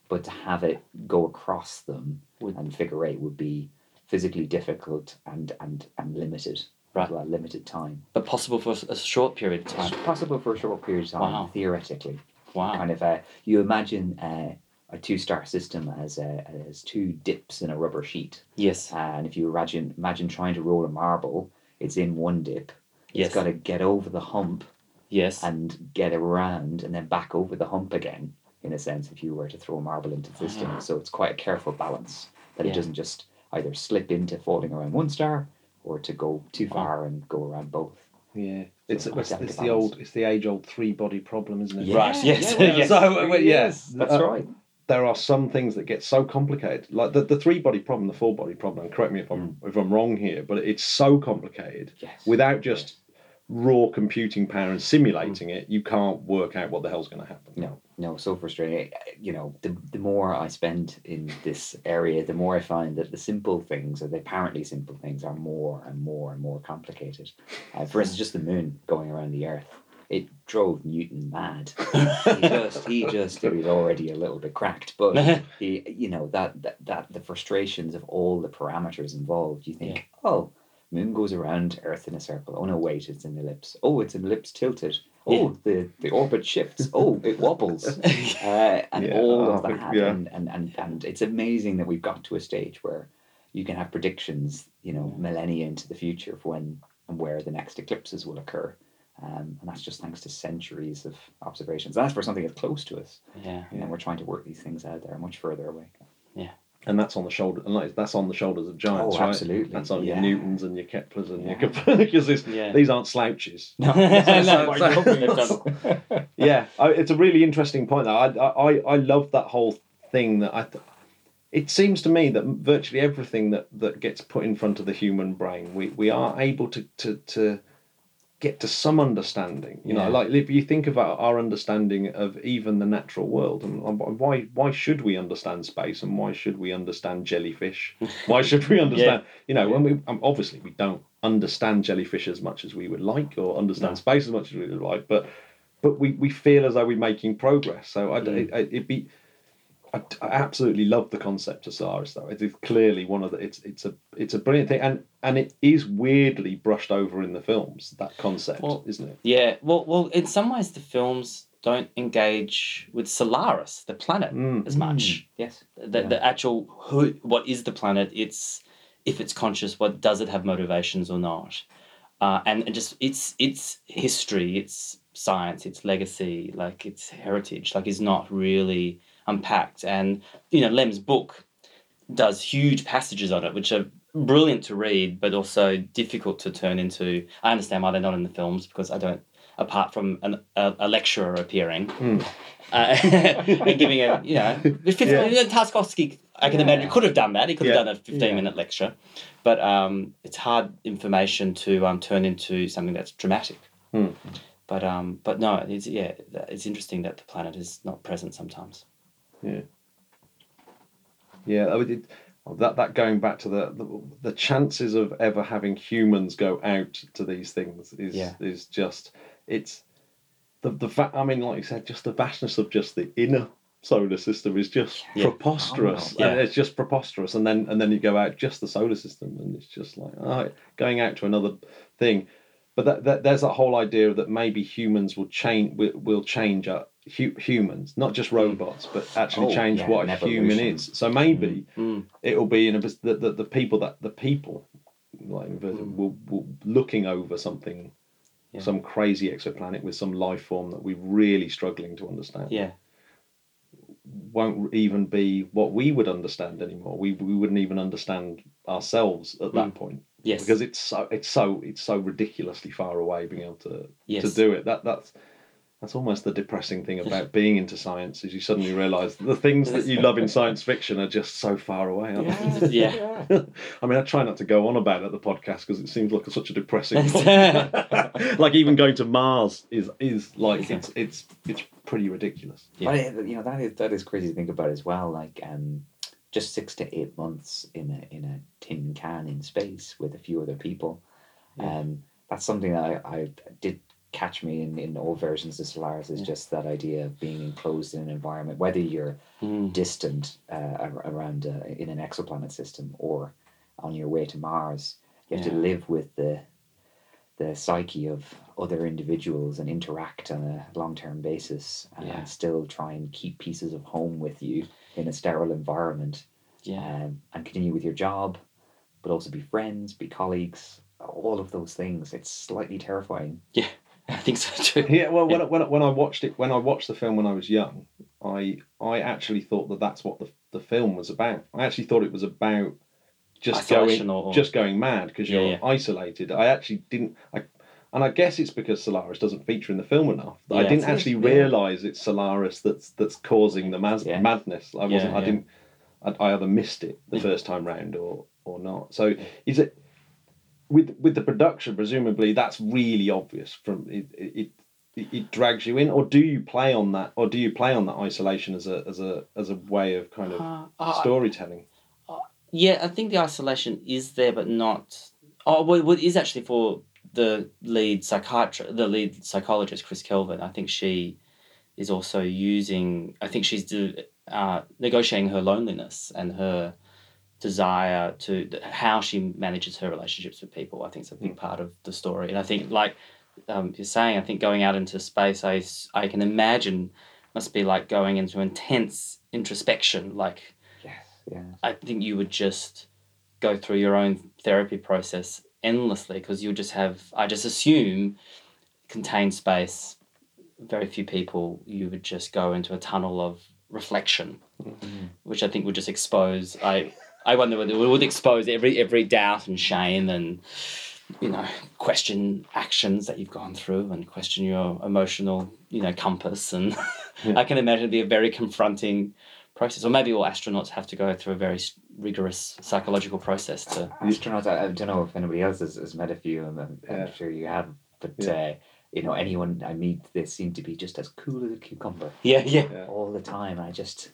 But to have it go across them Would- and figure eight would be physically difficult and, and, and limited. Right. Well, limited time. But possible for a short period of It's time. possible for a short period of time, Wow. theoretically. Wow. Kind of, uh, you imagine uh, a two star system as, uh, as two dips in a rubber sheet. Yes. And if you imagine, imagine trying to roll a marble, it's in one dip. Yes. It's got to get over the hump Yes. and get around and then back over the hump again, in a sense, if you were to throw a marble into the system. So it's quite a careful balance that Yeah. it doesn't just either slip into falling around one star or to go too far and go around both. Yeah, it's quite it's, it's the old it's the age old three body problem, isn't it? Right, yes, well, yes. So, it uh, yeah, is. That's uh, right. There are some things that get so complicated, like the, the three body problem, the four body problem. And correct me if I'm if I'm wrong here, but it's so complicated. Yes. Without just raw computing power and simulating it, you can't work out what the hell's going to happen. No, no, so frustrating. You know, the, the more I spend in this area, the more I find that the simple things, or the apparently simple things, are more and more and more complicated. Uh, for instance, just the moon going around the Earth. It drove Newton mad. he just, he just, he was already a little bit cracked, but he, you know, that, that, that the frustrations of all the parameters involved. You think, oh, moon goes around Earth in a circle. Oh no, wait, it's an ellipse. Oh, it's an ellipse tilted. Oh, the, the orbit shifts. Oh, it wobbles. Uh, and Yeah, all of that. yeah. And, and, and, and it's amazing that we've got to a stage where you can have predictions, you know, millennia into the future of when and where the next eclipses will occur. Um, and that's just thanks to centuries of observations. That's for something that's close to us. yeah. And then we're trying to work these things out there much further away. Yeah. And that's on the shoulder, and that's on the shoulders of giants, Oh, right? absolutely. That's on Yeah. your Newtons and your Keplers and Yeah. your Copernicus. Yeah. These aren't slouches. No, so- so- yeah, I, it's a really interesting point. Though. I, I I love that whole thing. That I, th- it seems to me that virtually everything that, that gets put in front of the human brain, we, we are able to, to to get to some understanding. You Yeah. know, like if you think about our understanding of even the natural world, and and why why should we understand space, and why should we understand jellyfish? Why should we understand? You know, when we um, obviously we don't understand jellyfish as much as we would like, or understand No. space as much as we would like, but but we, we feel as though we're making progress. So I, Mm. it, it'd be. I, I absolutely love the concept of Solaris, though. It is clearly one of the. It's it's a it's a brilliant thing, and and it is weirdly brushed over in the films. That concept, Well, isn't it? Yeah, well, well, in some ways, the films don't engage with Solaris, the planet, Mm. as much. Yes. The, Yeah. the actual who, what is the planet? It's if it's conscious, what does it have motivations or not? Uh, and, and just its its history, its science, its legacy, like its heritage, like is not really unpacked. And you know, Lem's book does huge passages on it, which are brilliant to read, but also difficult to turn into. I understand why they're not in the films because I don't. Apart from an, a, a lecturer appearing Mm. uh, and giving a, you know, the 15, Yeah. you know, Tarkovsky, I can Yeah. imagine, could have done that. He could have done a 15 Yeah. minute lecture. But um, it's hard information to um, turn into something that's dramatic. Hmm. But um, but no, it's yeah, it's interesting that the planet is not present sometimes. Yeah, I mean, it, that that going back to the, the the chances of ever having humans go out to these things is Yeah. is just it's the the fact. I mean, like you said, just the vastness of just the inner solar system is just Yeah. preposterous. Yeah. It's just preposterous, and then and then you go out just the solar system, and it's just like oh, going out to another thing. But that, that there's that whole idea that maybe humans will change will, change uh, hu- humans, not just robots, but actually Oh, change yeah, what a human is. So maybe Mm. it'll be in a the, the, the people that the people like the- will, will looking over something Yeah. some crazy exoplanet with some life form that we're really struggling to understand Yeah, won't even be what we would understand anymore we, we wouldn't even understand ourselves at that Mm. point yes, because it's so it's so it's so ridiculously far away being able to yes. to do it that that's that's almost the depressing thing about being into science is you suddenly realize the things that you love in science fiction are just so far away aren't they? yeah. I mean, I try not to go on about it at the podcast because it seems like such a depressing. Thing. Like even going to Mars is is like Yeah. it's it's it's pretty ridiculous. Yeah. But it- you know that is that is crazy to think about as well. Like um, just six to eight months in a in a tin can in space with a few other people. Yeah. Um, that's something that I, I did catch me in, in all versions of Solaris is Yeah. just that idea of being enclosed in an environment, whether you're Mm. distant uh, around uh, in an exoplanet system or on your way to Mars. You have to live with the the psyche of other individuals and interact on a long term basis and Yeah. still try and keep pieces of home with you in a sterile environment Yeah, um, and continue with your job, but also be friends, be colleagues, all of those things. It's slightly terrifying. I think so too. Yeah, well, when I, when when I watched it, when I watched the film when I was young, I I actually thought that that's what the the film was about. I actually thought it was about just Isolation going or- just going mad because Yeah, you're yeah. isolated. I actually didn't. I, and I guess it's because Solaris doesn't feature in the film enough. that I didn't actually yeah. realise it's Solaris that's that's causing the mas- Yeah. madness. I wasn't. Yeah, I didn't. I, I either missed it the first time round or or not. So is it with with the production? Presumably, that's really obvious. From it, it, it it drags you in, or do you play on that, or do you play on that isolation as a as a as a way of kind of Uh, uh, storytelling? Yeah, I think the isolation is there, but not. Oh, well, is actually for the lead psychiatrist, the lead psychologist, Chris Kelvin. I think she is also using. I think she's do, uh, negotiating her loneliness and her desire to how she manages her relationships with people. I think is a big part of the story, and I think like um, you're saying, I think going out into space, I can imagine must be like going into intense introspection, like. Yes. Yeah. I think you would just go through your own therapy process endlessly because you'll just have, I just assume, contained space, very few people, you would just go into a tunnel of reflection, which I think would just expose, I, I wonder whether it would expose every, every doubt and shame and, you know, question actions that you've gone through and question your emotional, you know, compass. And I can imagine it'd be a very confronting process. Or maybe all astronauts have to go through a very rigorous psychological process to. Astronauts, I, I don't know if anybody else has, has met a few, and I'm, I'm Yeah. sure you have. but Yeah. uh, you know, anyone I meet, they seem to be just as cool as a cucumber Yeah, yeah. Yeah. all the time. I just,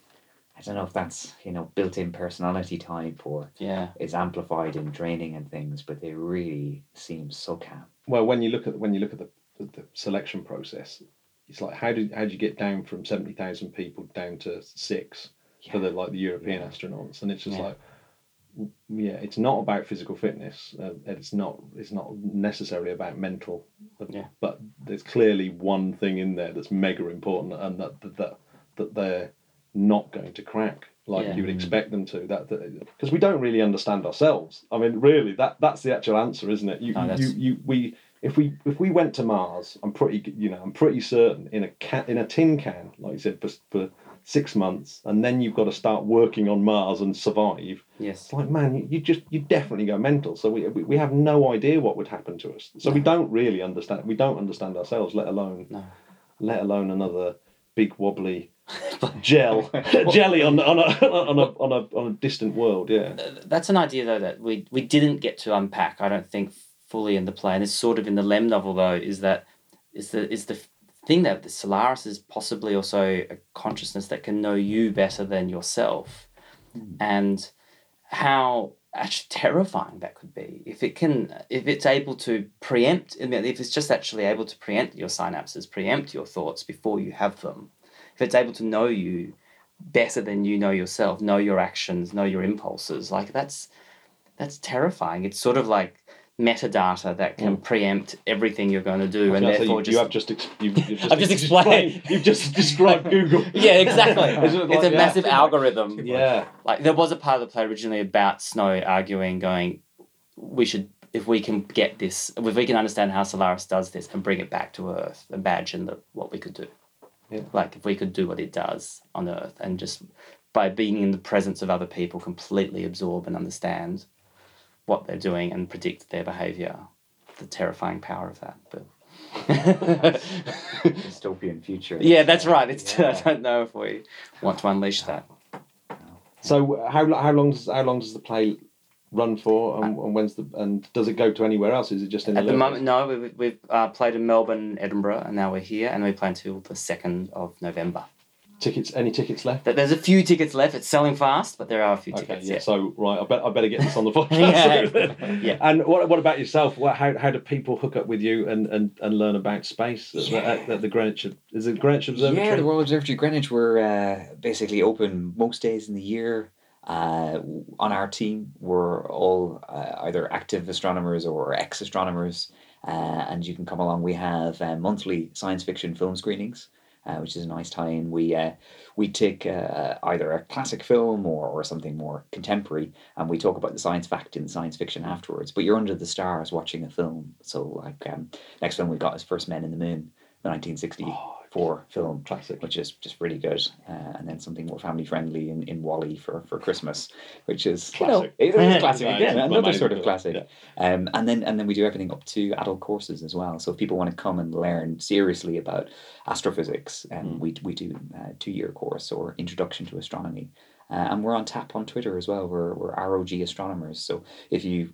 I don't know if that's you know built-in personality type or Yeah. is amplified in training and things, but they really seem so calm. Well, when you look at when you look at the, the, the selection process, it's like how did how do you get down from seventy thousand people down to six for the like the European astronauts? And it's just Yeah. like, yeah, it's not about physical fitness. Uh, and it's not it's not necessarily about mental. But, Yeah. but there's clearly one thing in there that's mega important, and that that that, that they're not going to crack like Yeah. you would expect them to. That because we don't really understand ourselves. I mean, really, that that's the actual answer, isn't it? You No, you, you we if we if we went to Mars, I'm pretty you know I'm pretty certain in a can in a tin can, like you said, for, for six months, and then you've got to start working on Mars and survive. Yes. It's like man, you, you just you definitely go mental. So we, we we have no idea what would happen to us. So we don't really understand. We don't understand ourselves, let alone No. let alone another big wobbly gel jelly on on a on a on a on a distant world. Yeah. Uh, that's an idea though that we we didn't get to unpack. I don't think fully in the play, and it's sort of in the Lem novel though. Is that is the is the thing that the Solaris is possibly also a consciousness that can know you better than yourself, hmm. and how actually terrifying that could be if it can if it's able to preempt if it's just actually able to preempt your synapses preempt your thoughts before you have them if it's able to know you better than you know yourself, know your actions, know your impulses. Like that's that's terrifying. It's sort of like metadata that can mm. preempt everything you're going to do, and therefore you, just, you have just ex- you've, you've just I've just explained. You've just described Google. yeah, exactly. It's it's like, a yeah. massive algorithm. Yeah. Like there was a part of the play originally about Snow arguing, going, we should. If we can get this, if we can understand how Solaris does this and bring it back to Earth, imagine the, what we could do. Yeah. Like if we could do what it does on Earth and just by being in the presence of other people, completely absorb and understand what they're doing and predict their behavior. The terrifying power of that. But Dystopian future. yeah, that's right. It's Yeah. I don't know if we want to unleash that. So how how long does how long does the play run for, and, and when's the and does it go to anywhere else? Is it just in At the Liverpool? moment, no. We've, we've uh, played in Melbourne, Edinburgh, and now we're here, and we play until the second of November. Tickets? Any tickets left? There's a few tickets left. It's selling fast, but there are a few Okay, tickets. yeah. Yeah. So right, I bet I better get this on the podcast. Yeah. Yeah. And what what about yourself? What, how how do people hook up with you and, and, and learn about space at, the- at, at the Greenwich? Is it Greenwich Observatory? Yeah, the Royal Observatory Greenwich we're uh, basically open most days in the year. Uh, on our team, we're all uh, either active astronomers or ex astronomers, uh, and you can come along. We have uh, monthly science fiction film screenings, uh, which is a nice tie-in. We uh, we take either a classic film or, or something more contemporary, and we talk about the science fact in science fiction afterwards. But you're under the stars watching a film. So, like um, next film we got is First Men in the Moon, the 1964 film classic. which is just really good. Uh, and then something more family friendly in, in WALL-E for, for Christmas, which is you know, Classic. it is classic again, it's another sort of classic. yeah. Um, and then and then we do everything up to adult courses as well. So if people want to come and learn seriously about astrophysics, um, Hmm. we we do a two year course or introduction to astronomy. Uh, and we're on tap on Twitter as well. We're we're ROG astronomers. So if you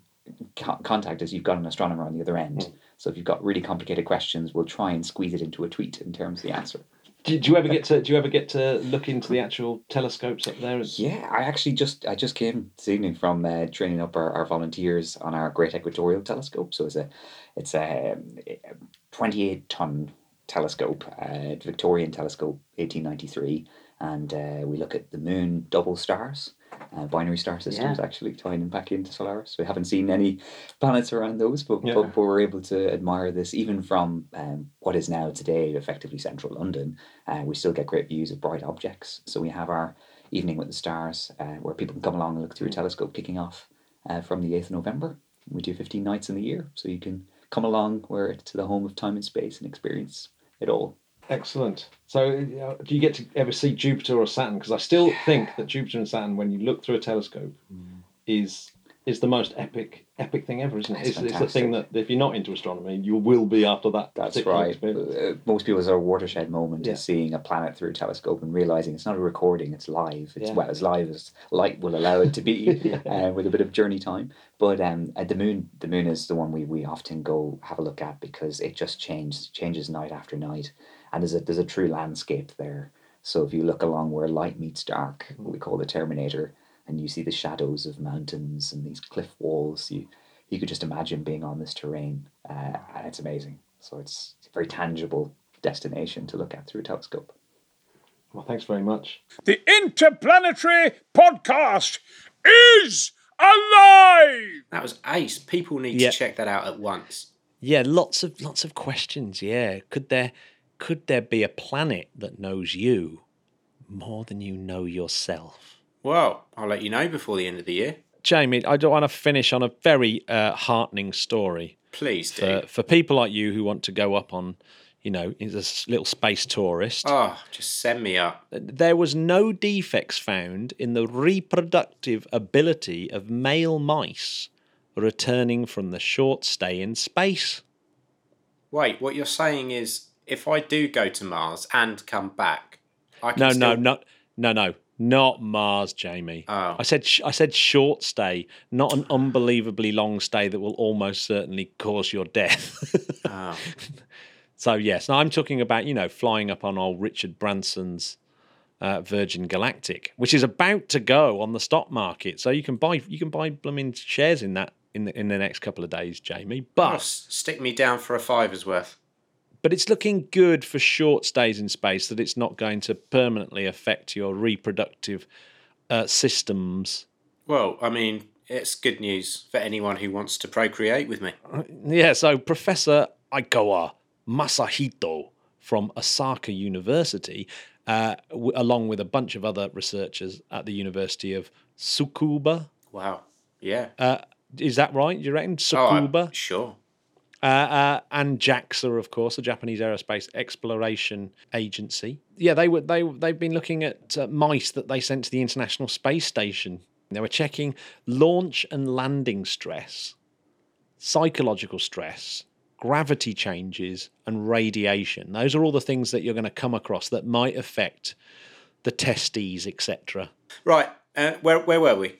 contact us, you've got an astronomer on the other end. Hmm. So if you've got really complicated questions, we'll try and squeeze it into a tweet in terms of the answer. Do, do you ever get to do you ever get to look into the actual telescopes up there? Yeah, I actually just I just came this evening from uh, training up our, our volunteers on our Great Equatorial Telescope. So it's a it's a twenty eight ton telescope, uh, Victorian telescope, eighteen ninety three, and uh, we look at the moon, double stars, uh, binary star systems. Actually, tying them back into Solaris. We haven't seen any planets around those, but, Yeah. but, but we're able to admire this even from um, what is now today effectively central London. Uh, we still get great views of bright objects. So we have our Evening with the Stars, uh, where people can come along and look through a telescope kicking off uh, from the 8th of November. We do 15 nights in the year, so you can come along where it's to the home of time and space and experience it all. Excellent. So, uh, do you get to ever see Jupiter or Saturn? Because I still think that Jupiter and Saturn, when you look through a telescope, Mm. is is the most epic epic thing ever, isn't it? It's It's, the thing that if you're not into astronomy, you will be after that. That's right. experience. Uh, most people's a watershed moment Yeah. is seeing a planet through a telescope and realizing it's not a recording; it's live. It's Yeah. well as live as light will allow it to be, Yeah. uh, with a bit of journey time. But um, at the moon, the moon is the one we, we often go have a look at because it just changes changes night after night, and there's a there's a true landscape there. So if you look along where light meets dark, what we call the Terminator, and you see the shadows of mountains and these cliff walls, you you could just imagine being on this terrain, uh, and it's amazing. So it's a very tangible destination to look at through a telescope. Well, thanks very much. The Interplanetary Podcast is alive! That was ace. People need Yeah. to check that out at once. Yeah, lots of lots of questions. Yeah, could there could there be a planet that knows you more than you know yourself? Well, I'll let you know before the end of the year. Jamie, I don't want to finish on a very uh, heartening story Please do. for, for people like you who want to go up on, you know, as a little space tourist. Oh, just send me up. There was no defects found in the reproductive ability of male mice returning from the short stay in space. Wait, what you're saying is if I do go to Mars and come back, I can No, still... no, no, no, no, not Mars, Jamie. Oh. I said sh- I said short stay, not an unbelievably long stay that will almost certainly cause your death. Oh. so yes, now I'm talking about you know flying up on old Richard Branson's uh, Virgin Galactic, which is about to go on the stock market. So you can buy you can buy blooming shares in that in the in the next couple of days, Jamie. Oh, But s- stick me down for a fiver's worth. But it's looking good for short stays in space that it's not going to permanently affect your reproductive uh, systems. Well, I mean, it's good news for anyone who wants to procreate with me. Yeah, so Professor Aikawa Masahito from Osaka University, uh, w- along with a bunch of other researchers at the University of Tsukuba. Wow. Yeah. Uh, is that right? Do you reckon? Oh, I- sure. Uh, uh, and JAXA, of course, the Japanese Aerospace Exploration Agency. Yeah, they were they they've been looking at uh, mice that they sent to the International Space Station. They were checking launch and landing stress, psychological stress, gravity changes, and radiation. Those are all the things that you're going to come across that might affect the testes, etc. Right. Uh, where, where were we?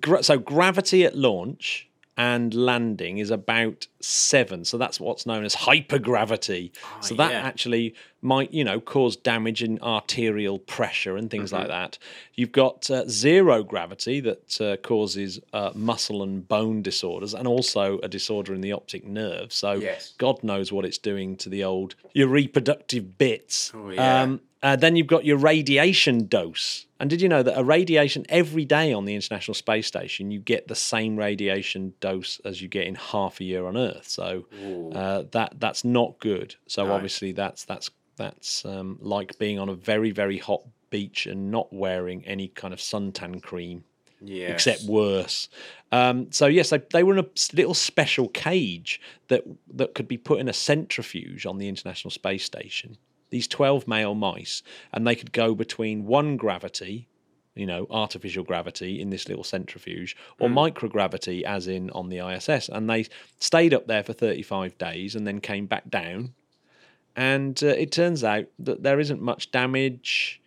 Gra- so gravity at launch and landing is about seven. So that's what's known as hypergravity. so that yeah. actually might, you know, cause damage in arterial pressure and things like that. You've got uh, zero gravity that uh, causes uh, muscle and bone disorders, and also a disorder in the optic nerve. So Yes. God knows what it's doing to the old your reproductive bits. Oh, yeah. Um, uh, then you've got your radiation dose. And did you know that a radiation every day on the International Space Station, you get the same radiation dose as you get in half a year on Earth? So uh, that that's not good. So No. obviously that's that's that's um, like being on a very very hot beach and not wearing any kind of suntan cream Yeah. except worse. Um, so yes, they, they were in a little special cage that that could be put in a centrifuge on the International Space Station. These twelve male mice, and they could go between one gravity, you know, artificial gravity in this little centrifuge, or microgravity, as in on the ISS, and they stayed up there for thirty-five days and then came back down. And uh, it turns out that there isn't much damage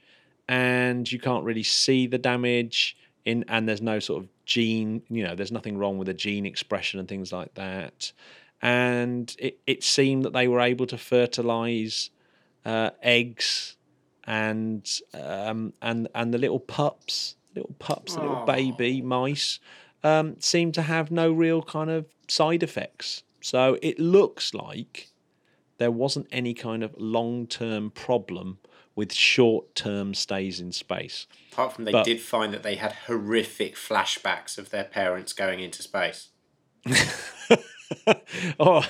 and you can't really see the damage in and there's no sort of gene you know there's nothing wrong with the gene expression and things like that and it, it seemed that they were able to fertilize uh, eggs and um, and and the little pups little pups the little baby mice um, seem to have no real kind of side effects so it looks like there wasn't any kind of long-term problem with short-term stays in space. Apart from they But- did find that they had horrific flashbacks of their parents going into space. oh,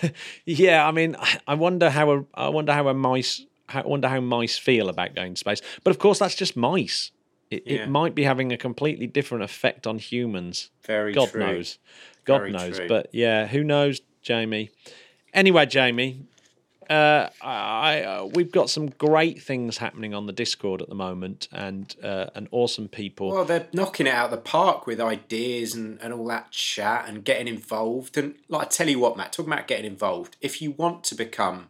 yeah. I mean, I- wonder how a, I wonder how a mice, I wonder how mice feel about going to space. But of course, that's just mice. It, Yeah. it might be having a completely different effect on humans. Very God true. knows. God Very knows. true. But yeah, who knows, Jamie? Anyway, Jamie, uh, I, uh, we've got some great things happening on the Discord at the moment, and uh, and awesome people. Well, they're knocking it out of the park with ideas and, and all that chat and getting involved. And like I tell you what, Matt, talking about getting involved. If you want to become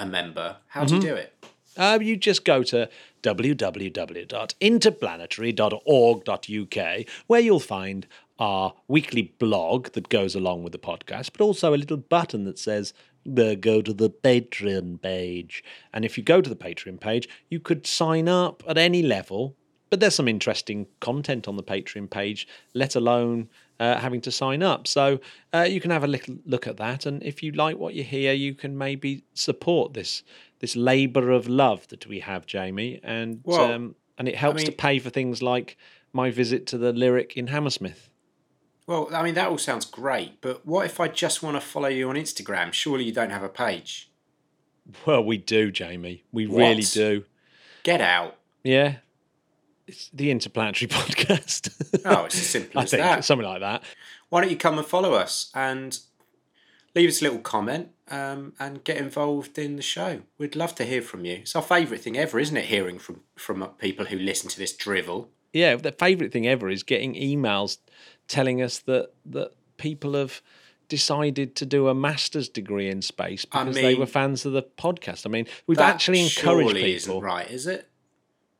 a member, how do you do it? Uh, you just go to www.interplanetary.org.uk where you'll find our weekly blog that goes along with the podcast, but also a little button that says go to the Patreon page. And if you go to the Patreon page, you could sign up at any level. But there's some interesting content on the Patreon page, let alone uh, having to sign up. So uh, you can have a little look at that, and if you like what you hear, you can maybe support this this labour of love that we have, Jamie, and Well, um, and it helps to mean- pay for things like my visit to the Lyric in Hammersmith. Well, I mean, that all sounds great, but what if I just want to follow you on Instagram? Surely you don't have a page. Well, we do, Jamie. We really do. Get out. Yeah. It's the Interplanetary Podcast. Oh, it's as simple I as think that. something like that. Why don't you come and follow us and leave us a little comment um, and get involved in the show? We'd love to hear from you. It's our favourite thing ever, isn't it? Hearing from from people who listen to this drivel. Yeah, the favourite thing ever is getting emails telling us that that people have decided to do a master's degree in space I because they were fans of the podcast. I mean, we've actually encouraged people. Isn't right, is it?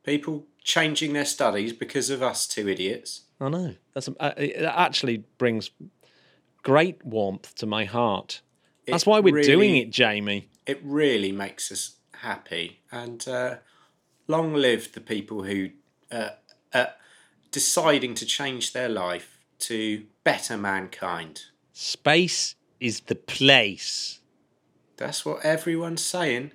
People changing their studies because of us two idiots. I know. That's uh, it actually brings great warmth to my heart. That's why we're doing it, Jamie. It really makes us happy. And uh, long live the people who uh, uh, deciding to change their life to better mankind. Space is the place. That's what everyone's saying.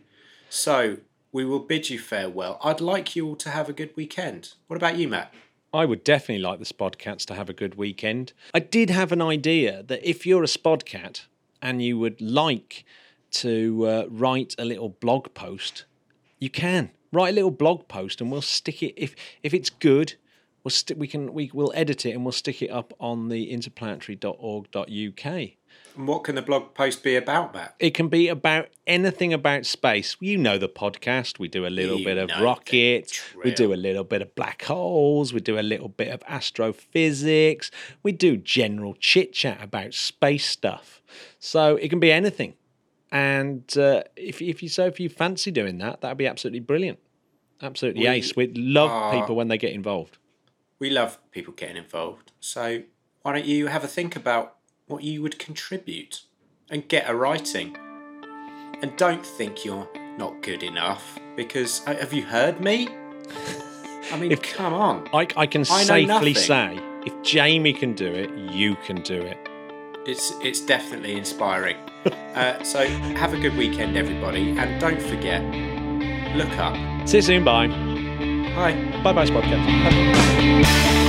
So we will bid you farewell. I'd like you all to have a good weekend. What about you, Matt? I would definitely like the Spodcats to have a good weekend. I did have an idea that if you're a Spodcat and you would like to uh, write a little blog post, you can write a little blog post, and we'll stick it if if it's good. We'll st- we can we will edit it and we'll stick it up on the interplanetary.org.uk. And what can the blog post be about, Matt? It can be about anything about space. You know the podcast. We do a little You bit of rockets. We do a little bit of black holes. We do a little bit of astrophysics. We do general chit chat about space stuff. So it can be anything. And uh, if if you so if you fancy doing that, that'd be absolutely brilliant. Absolutely We ace. We'd love are- people when they get involved. We love people getting involved. So why don't you have a think about what you would contribute and get a writing? And don't think you're not good enough because uh, have you heard me? I mean, come on. I, I can I safely say if Jamie can do it, you can do it. It's it's definitely inspiring. uh, so have a good weekend, everybody, and don't forget, look up. See you soon. Bye. Bye. Bye bye, Spodcats.